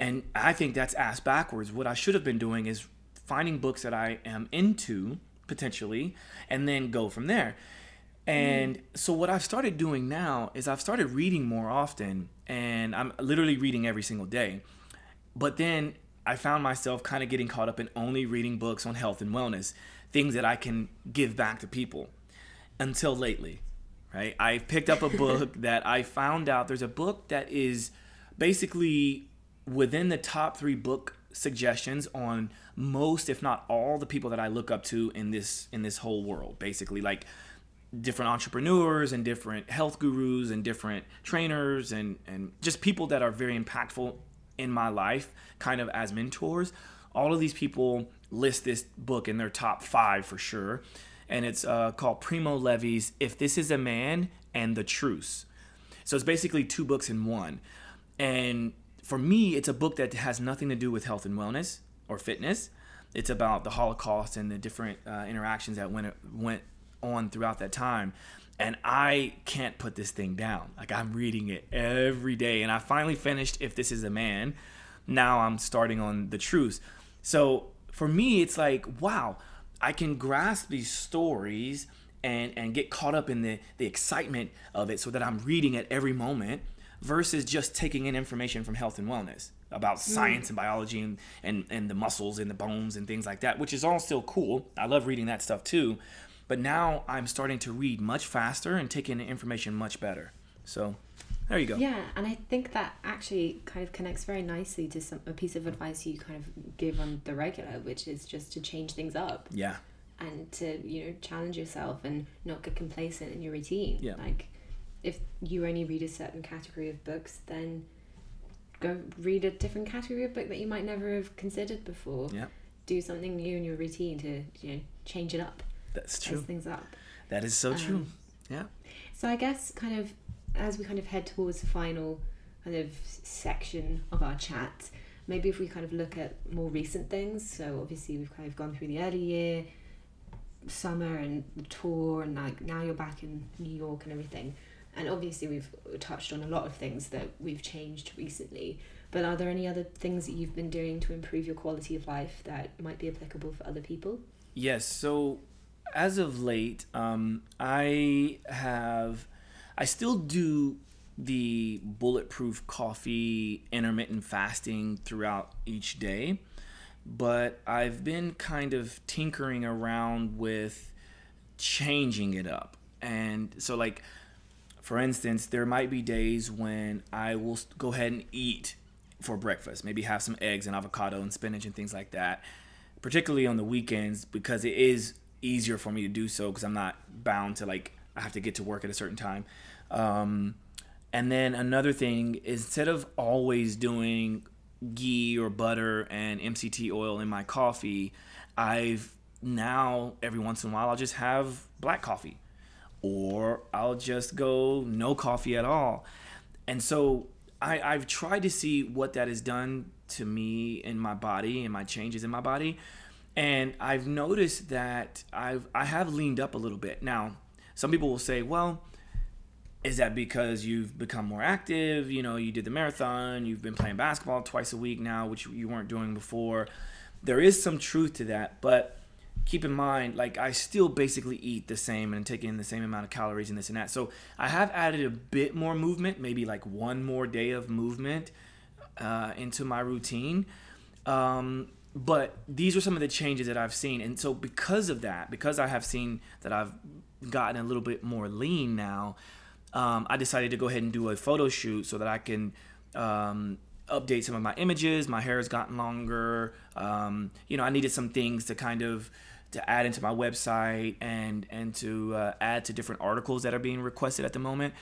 And I think that's ass backwards. What I should have been doing is finding books that I am into potentially and then go from there. And mm. so what I've started doing now is I've started reading more often and I'm literally reading every single day. But then I found myself kind of getting caught up in only reading books on health and wellness, things that I can give back to people until lately, right? I picked up a book that I found out there's a book that is basically within the top three book suggestions on most if not all the people that i look up to in this in this whole world basically like different entrepreneurs and different health gurus and different trainers and and just people that are very impactful in my life kind of as mentors. All of these people list this book in their top five for sure. And it's uh, called primo levi's if this is a man and the truce. So it's basically two books in one. And for me, it's a book that has nothing to do with health and wellness or fitness. It's about the Holocaust and the different uh, interactions that went went on throughout that time. And I can't put this thing down. Like I'm reading it every day, and I finally finished "If This Is a Man." Now I'm starting on the Truce. So for me, it's like wow, I can grasp these stories and and get caught up in the the excitement of it, so that I'm reading it every moment versus just taking in information from health and wellness about mm. science and biology and, and, and the muscles and the bones and things like that, which is all still cool. I love reading that stuff too. But now I'm starting to read much faster and take in information much better. So there you go. Yeah, and I think that actually kind of connects very nicely to some a piece of advice you kind of give on the regular, which is just to change things up. Yeah. and to you know challenge yourself and not get complacent in your routine Yeah. like if you only read a certain category of books then go read a different category of book that you might never have considered before Yeah. do something new in your routine to you know change it up That's true. things up That is so true. Um, Yeah. so I guess kind of as we kind of head towards the final kind of section of our chat, maybe if we kind of look at more recent things. So obviously we've kind of gone through the early year, summer and the tour and like now you're back in New York and everything. And obviously we've touched on a lot of things that we've changed recently. But are there any other things that you've been doing to improve your quality of life that might be applicable for other people? Yes. So, as of late, um, I have, I still do the bulletproof coffee intermittent fasting throughout each day, but I've been kind of tinkering around with changing it up. And so, like, for instance, there might be days when I will go ahead and eat for breakfast, maybe have some eggs and avocado and spinach and things like that, particularly on the weekends because it is easier for me to do so because I'm not bound to like I have to get to work at a certain time. Um, and then another thing instead of always doing ghee or butter and MCT oil in my coffee, I've now every once in a while I'll just have black coffee or I'll just go no coffee at all. And so I, I've tried to see what that has done to me and my body and my changes in my body. And I've noticed that I've I have leaned up a little bit. Now, some people will say, well, is that because you've become more active? You know, you did the marathon, you've been playing basketball twice a week now, which you weren't doing before. There is some truth to that, but keep in mind, like I still basically eat the same and take in the same amount of calories and this and that. So I have added a bit more movement, maybe like one more day of movement uh, into my routine. Um, but these are some of the changes that I've seen, and so because of that, because I have seen that I've gotten a little bit more lean now, um, I decided to go ahead and do a photo shoot so that I can um, update some of my images. My hair has gotten longer. Um, you know, I needed some things to kind of to add into my website and and to uh, add to different articles that are being requested at the moment.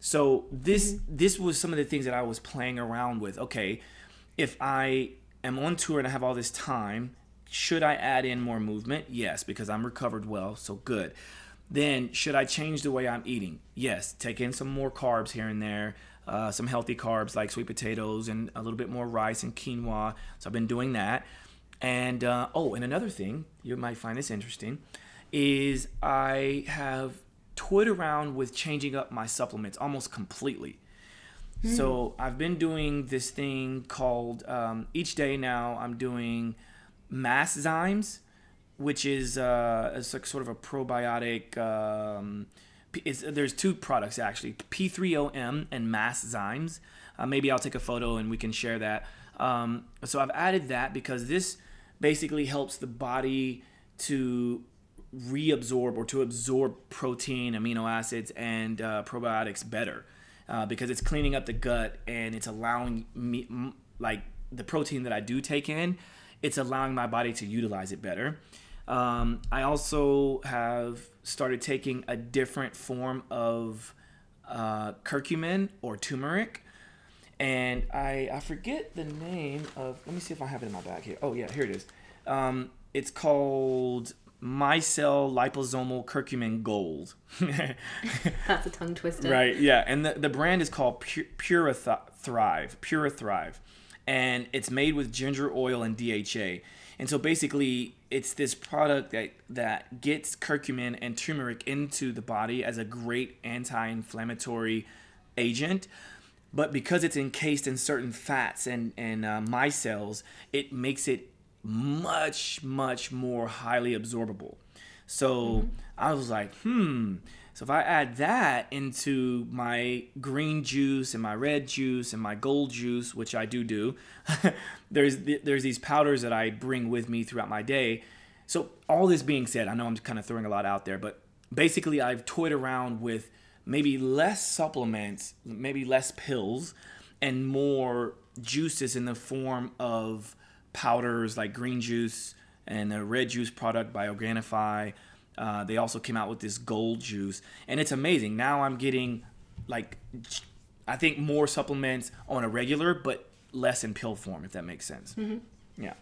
So this this was some of the things that I was playing around with. Okay, if I am on tour and I have all this time, should I add in more movement? Yes, because I'm recovered well, so good. Then should I change the way I'm eating? Yes, take in some more carbs here and there, uh, some healthy carbs like sweet potatoes and a little bit more rice and quinoa. So I've been doing that. And uh, oh, and another thing you might find this interesting is I have toyed around with changing up my supplements almost completely. So I've been doing this thing called um, each day now. I'm doing MassZymes, which is uh, like sort of a probiotic. Um, there's two products actually, P3OM and MassZymes. Uh, maybe I'll take a photo and we can share that. Um, so I've added that because this basically helps the body to reabsorb or to absorb protein, amino acids, and uh, probiotics better uh, because it's cleaning up the gut and it's allowing me, like the protein that I do take in, it's allowing my body to utilize it better. Um, I also have started taking a different form of uh, curcumin or turmeric. And I, I forget the name of. Let me see if I have it in my bag here. Oh yeah, here it is. Um, it's called Micelle Liposomal Curcumin Gold. That's a tongue twister. Right. Yeah, and the, the brand is called Pu- Pura Thrive. Pura Thrive, and it's made with ginger oil and DHA. And so basically, it's this product that that gets curcumin and turmeric into the body as a great anti-inflammatory agent. But because it's encased in certain fats and and uh, micelles, it makes it much much more highly absorbable. So I was like, hmm. So if I add that into my green juice and my red juice and my gold juice, which I do do, there's there's these powders that I bring with me throughout my day. So all this being said, I know I'm kind of throwing a lot out there, but basically I've toyed around with maybe less supplements, maybe less pills, and more juices in the form of powders like green juice and the red juice product by Organifi. Uh, they also came out with this gold juice, and it's amazing. Now I'm getting like I think more supplements on a regular, but less in pill form, if that makes sense. Mm-hmm. Yeah.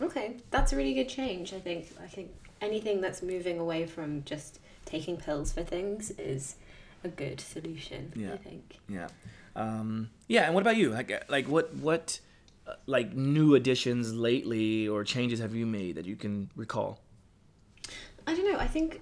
Okay, that's a really good change. I think. I think anything that's moving away from just taking pills for things is a good solution. Yeah. I think. Yeah. Um, yeah. And what about you? Like, like what what uh, like new additions lately or changes have you made that you can recall? I don't know. I think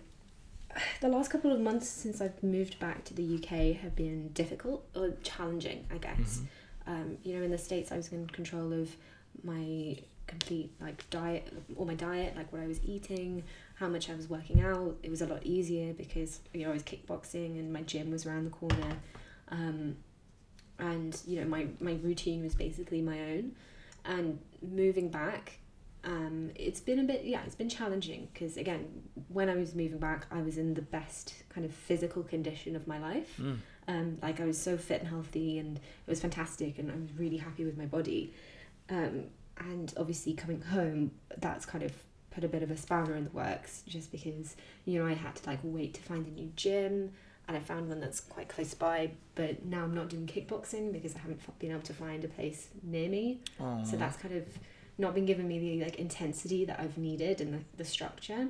the last couple of months since I've moved back to the UK have been difficult or challenging, I guess. Um, you know, in the States, I was in control of my complete like diet, or my diet, like what I was eating, how much I was working out. It was a lot easier because you know I was kickboxing and my gym was around the corner, um, and you know my my routine was basically my own. And moving back, um, it's been a bit yeah it's been challenging because again when i was moving back i was in the best kind of physical condition of my life Mm. um, like i was so fit and healthy and it was fantastic and i was really happy with my body um, and obviously coming home that's kind of put a bit of a spanner in the works just because you know i had to like wait to find a new gym and i found one that's quite close by but now i'm not doing kickboxing because i haven't been able to find a place near me Oh. so that's kind of not been giving me the like intensity that I've needed and the, the structure.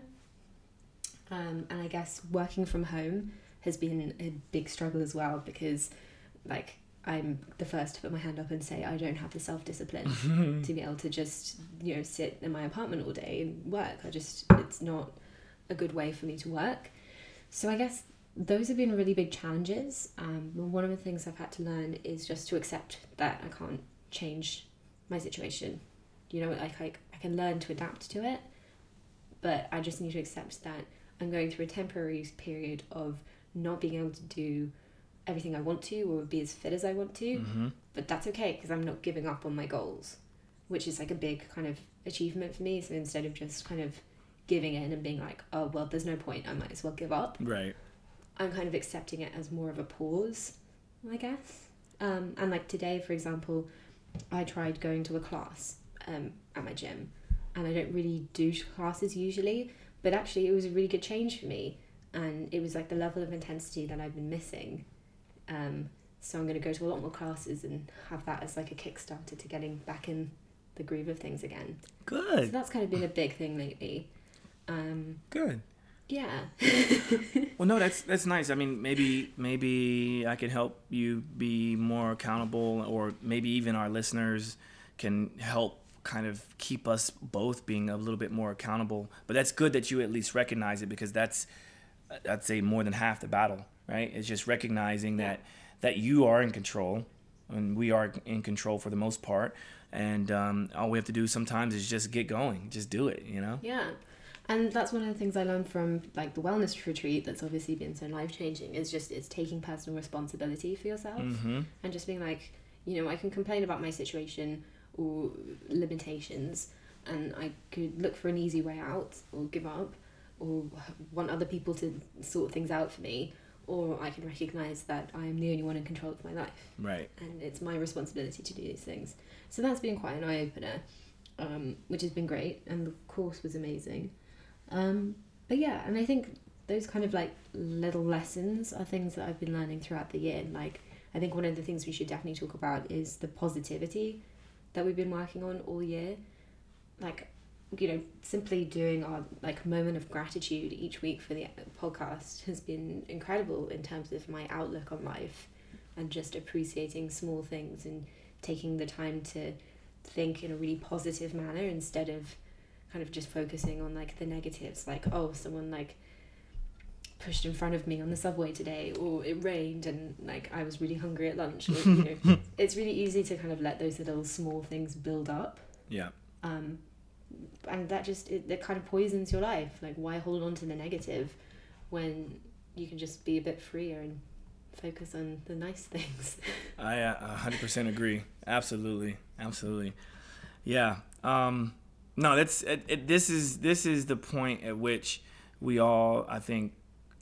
Um, and I guess working from home has been a big struggle as well because like I'm the first to put my hand up and say I don't have the self discipline to be able to just you know sit in my apartment all day and work. I just it's not a good way for me to work. So I guess those have been really big challenges. Um, one of the things I've had to learn is just to accept that I can't change my situation. You know, like I, I can learn to adapt to it, but I just need to accept that I'm going through a temporary period of not being able to do everything I want to or be as fit as I want to. hmm But that's okay because I'm not giving up on my goals, which is like a big kind of achievement for me. So instead of just kind of giving in and being like, oh, well, there's no point, I might as well give up, Right. I'm kind of accepting it as more of a pause, I guess. Um, and like today, for example, I tried going to a class um, at my gym, and I don't really do classes usually, but actually, it was a really good change for me, and it was like the level of intensity that I've been missing. Um, so I'm going to go to a lot more classes and have that as like a kickstarter to getting back in the groove of things again. Good. So that's kind of been a big thing lately. Um, Good. yeah. Well, no, that's that's nice. I mean, maybe maybe I can help you be more accountable, or maybe even our listeners can help kind of keep us both being a little bit more accountable. But that's good that you at least recognize it because that's I'd say more than half the battle, right? It's just recognizing that that you are in control, and we are in control for the most part. And um, all we have to do sometimes is just get going, just do it, you know. Yeah. And that's one of the things I learned from like the wellness retreat that's obviously been so life changing is just it's taking personal responsibility for yourself Mm-hmm. and just being like, you know, I can complain about my situation or limitations and I could look for an easy way out or give up or want other people to sort things out for me or I can recognize that I am the only one in control of my life Right. and it's my responsibility to do these things. So that's been quite an eye opener, um, which has been great, and the course was amazing. Um, but yeah, and I think those kind of like little lessons are things that I've been learning throughout the year. And like, I think one of the things we should definitely talk about is the positivity that we've been working on all year. Like, you know, simply doing our like moment of gratitude each week for the uh, podcast has been incredible in terms of my outlook on life and just appreciating small things and taking the time to think in a really positive manner instead of kind of just focusing on like the negatives like oh someone like pushed in front of me on the subway today or it rained and like I was really hungry at lunch or, you know it's really easy to kind of let those little small things build up Yeah. um, and that just it, it kind of poisons your life like why hold on to the negative when you can just be a bit freer and focus on the nice things I uh, hundred percent agree. Absolutely, absolutely. Yeah. Um, no, that's it, it, this is this is the point at which we all, I think,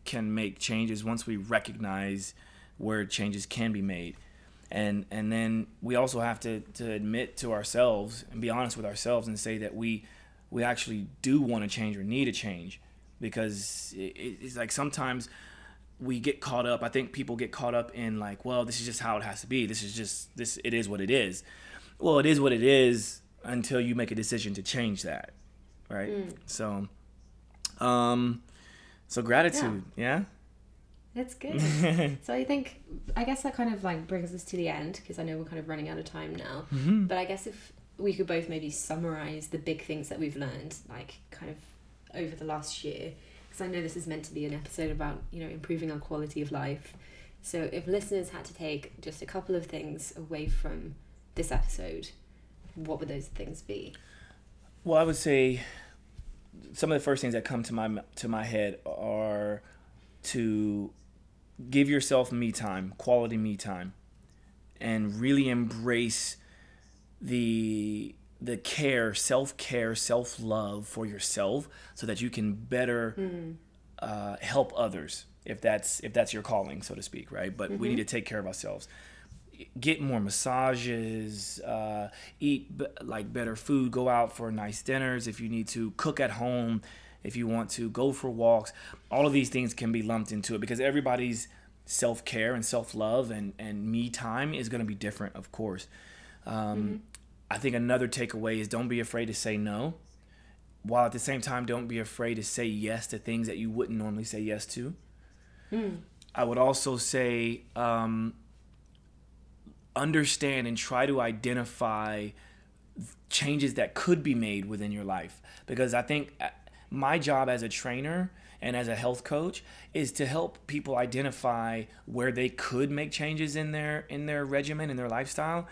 can make changes once we recognize where changes can be made, and and then we also have to to admit to ourselves and be honest with ourselves and say that we we actually do want to change or need to change because it, it's like sometimes we get caught up. I think people get caught up in like well this is just how it has to be. This is just this it is what it is. Well it is what it is until you make a decision to change that right? Mm. so um so gratitude yeah, yeah? That's good. so I think I guess that kind of like brings us to the end because I know we're kind of running out of time now. Mm-hmm. But I guess if we could both maybe summarize the big things that we've learned, like kind of over the last year, because I know this is meant to be an episode about you know improving our quality of life. So if listeners had to take just a couple of things away from this episode, what would those things be? Well, I would say some of the first things that come to my to my head are to give yourself me time, quality me time, and really embrace the the care, self care, self love for yourself, so that you can better mm. uh, help others. If that's if that's your calling, so to speak, right? But mm-hmm. we need to take care of ourselves. Get more massages, uh, eat b- like better food, go out for nice dinners if you need to, cook at home if you want to, go for walks. All of these things can be lumped into it because everybody's self care and self love and, and me time is going to be different, of course. Um, mm-hmm. I think another takeaway is don't be afraid to say no, while at the same time, don't be afraid to say yes to things that you wouldn't normally say yes to. Mm. I would also say um, understand and try to identify changes that could be made within your life. Because I think uh, my job as a trainer and as a health coach is to help people identify where they could make changes in their in their regimen in their lifestyle.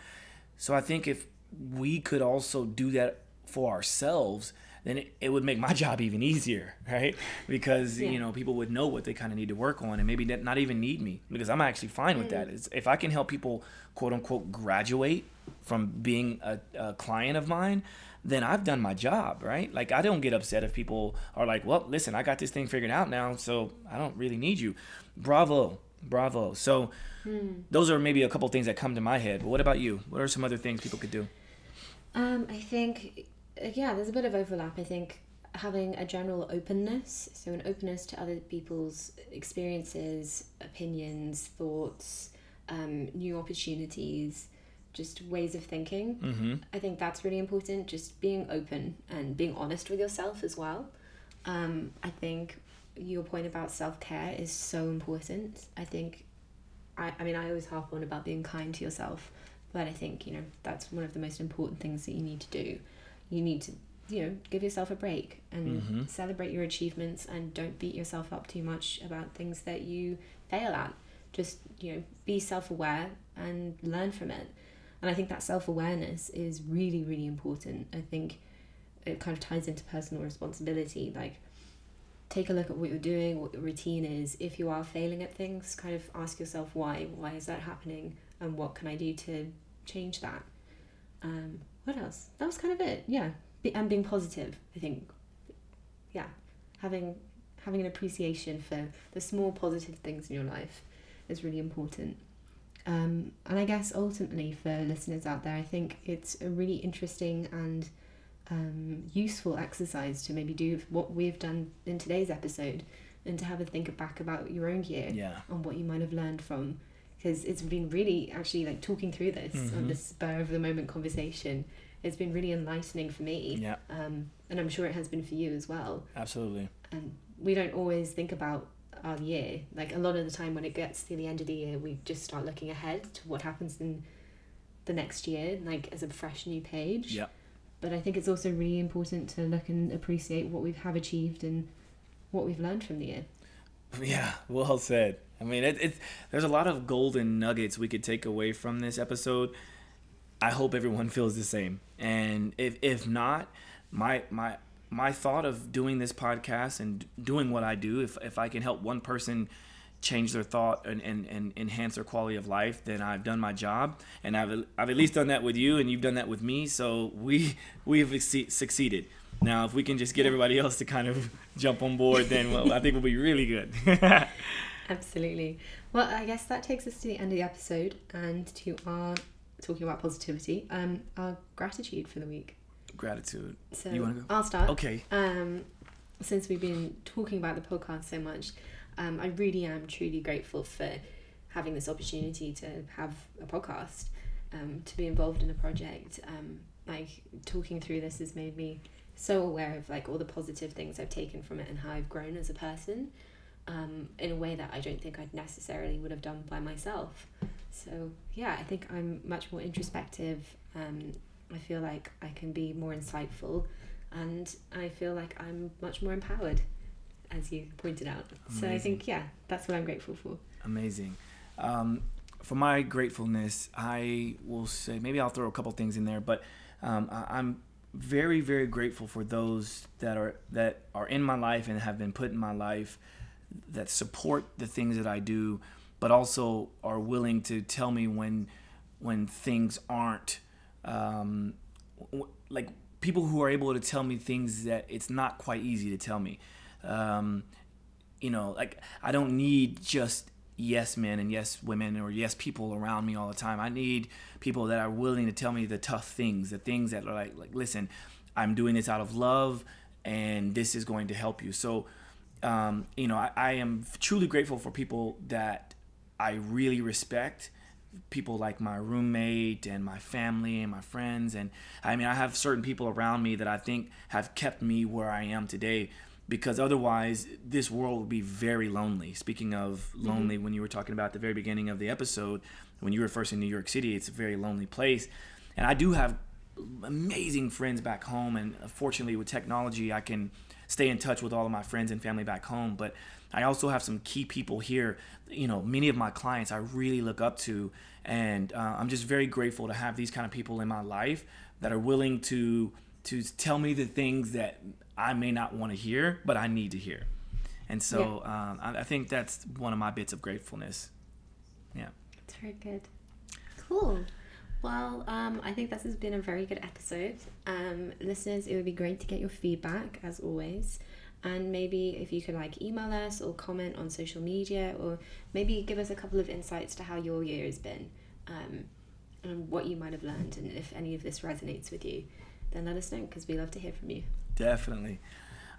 So i think if we could also do that for ourselves then it, it would make my job even easier right because yeah. you know people would know what they kind of need to work on and maybe not even need me because i'm actually fine with that mm. it's, if i can help people quote unquote graduate from being a, a client of mine then I've done my job, right? Like I don't get upset if people are like, "Well, listen, I got this thing figured out now, so I don't really need you." Bravo. Bravo. So hmm. those are maybe a couple things that come to my head. But what about you? What are some other things people could do? Um, I think yeah, there's a bit of overlap. I think having a general openness, so an openness to other people's experiences, opinions, thoughts, um, new opportunities, just ways of thinking. Mm-hmm. I think that's really important. Just being open and being honest with yourself as well. Um, I think your point about self care is so important. I think, I, I mean, I always harp on about being kind to yourself, but I think, you know, that's one of the most important things that you need to do. You need to, you know, give yourself a break and mm-hmm. celebrate your achievements and don't beat yourself up too much about things that you fail at. Just, you know, be self aware and learn from it and I think that self awareness is really, really important. I think it kind of ties into personal responsibility. Like, take a look at what you're doing, what your routine is. If you are failing at things, kind of ask yourself why. Why is that happening? And what can I do to change that? Um, what else? That was kind of it. Yeah, Be, and being positive. I think. Yeah, having having an appreciation for the small positive things in your life is really important. Um, and I guess ultimately for listeners out there, I think it's a really interesting and um, useful exercise to maybe do what we've done in today's episode and to have a think back about your own year yeah. and what you might have learned from because it's been really actually like talking through this mm-hmm. on this spur of the moment conversation it's been really enlightening for me yeah um, and i'm sure it has been for you as well absolutely and we don't always think about our year. Like a lot of the time when it gets to the end of the year, we just start looking ahead to what happens in the next year, like as a fresh new page. Yeah. But I think it's also really important to look and appreciate what we have achieved and what we've learned from the year. Yeah, well said. I mean, it, it, there's a lot of golden nuggets we could take away from this episode. I hope everyone feels the same. And if if not, my my my thought of doing this podcast and doing what I do, if, if I can help one person change their thought and, and, and enhance their quality of life, then I've done my job. And I've, I've at least done that with you, and you've done that with me. So we, we've succeeded. Now, if we can just get everybody else to kind of jump on board, then well, I think we'll be really good. Absolutely. Well, I guess that takes us to the end of the episode and to our talking about positivity, um, our gratitude for the week. gratitude. So you want to go? I'll start. Okay. Um, since we've been talking about the podcast so much, um, I really am truly grateful for having this opportunity to have a podcast, um, to be involved in a project. Um, like talking through this has made me so aware of like all the positive things I've taken from it and how I've grown as a person, um, in a way that I don't think I'd necessarily would have done by myself. So yeah, I think I'm much more introspective. Um, I feel like I can be more insightful, and I feel like I'm much more empowered, as you pointed out. So I think yeah, that's what I'm grateful for. Amazing. Um, for my gratefulness, I will say maybe I'll throw a couple things in there, but um, I, I'm very, very grateful for those that are that are in my life and have been put in my life that support the things that I do, but also are willing to tell me when when things aren't um, like people who are able to tell me things that it's not quite easy to tell me. Um, you know, like I don't need just yes men and yes women or yes people around me all the time. I need people that are willing to tell me the tough things, the things that are like, like listen, I'm doing this out of love, and this is going to help you. So, um, you know, I, I am truly grateful for people that I really respect. People like my roommate and my family and my friends. And I mean, I have certain people around me that I think have kept me where I am today because otherwise this world would be very lonely. Speaking of lonely, when you were talking about the very beginning of the episode, when you were first in New York City, it's a very lonely place. And I do have amazing friends back home, and fortunately with technology, I can stay in touch with all of my friends and family back home. But I also have some key people here. You know, many of my clients I really look up to, and uh, I'm just very grateful to have these kind of people in my life that are willing to to tell me the things that I may not want to hear, but I need to hear. And so um, I, I think that's one of my bits of gratefulness. Yeah. It's very good. Cool. Well, um, I think this has been a very good episode. Um, listeners, it would be great to get your feedback as always. And maybe if you could like email us or comment on social media, or maybe give us a couple of insights to how your year has been, um, and what you might have learned, and if any of this resonates with you, then let us know because we love to hear from you. Definitely.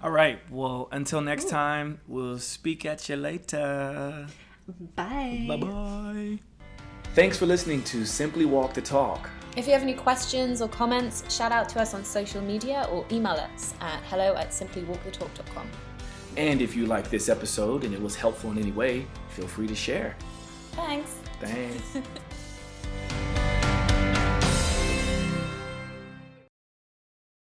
All right. Well, until next Ooh. time, we'll speak at you later. Bye. Bye bye. Thanks for listening to Simply Walk the Talk. If you have any questions or comments, shout out to us on social media or email us at hello at simplywalkthetalk.com. And if you like this episode and it was helpful in any way, feel free to share. Thanks. Thanks.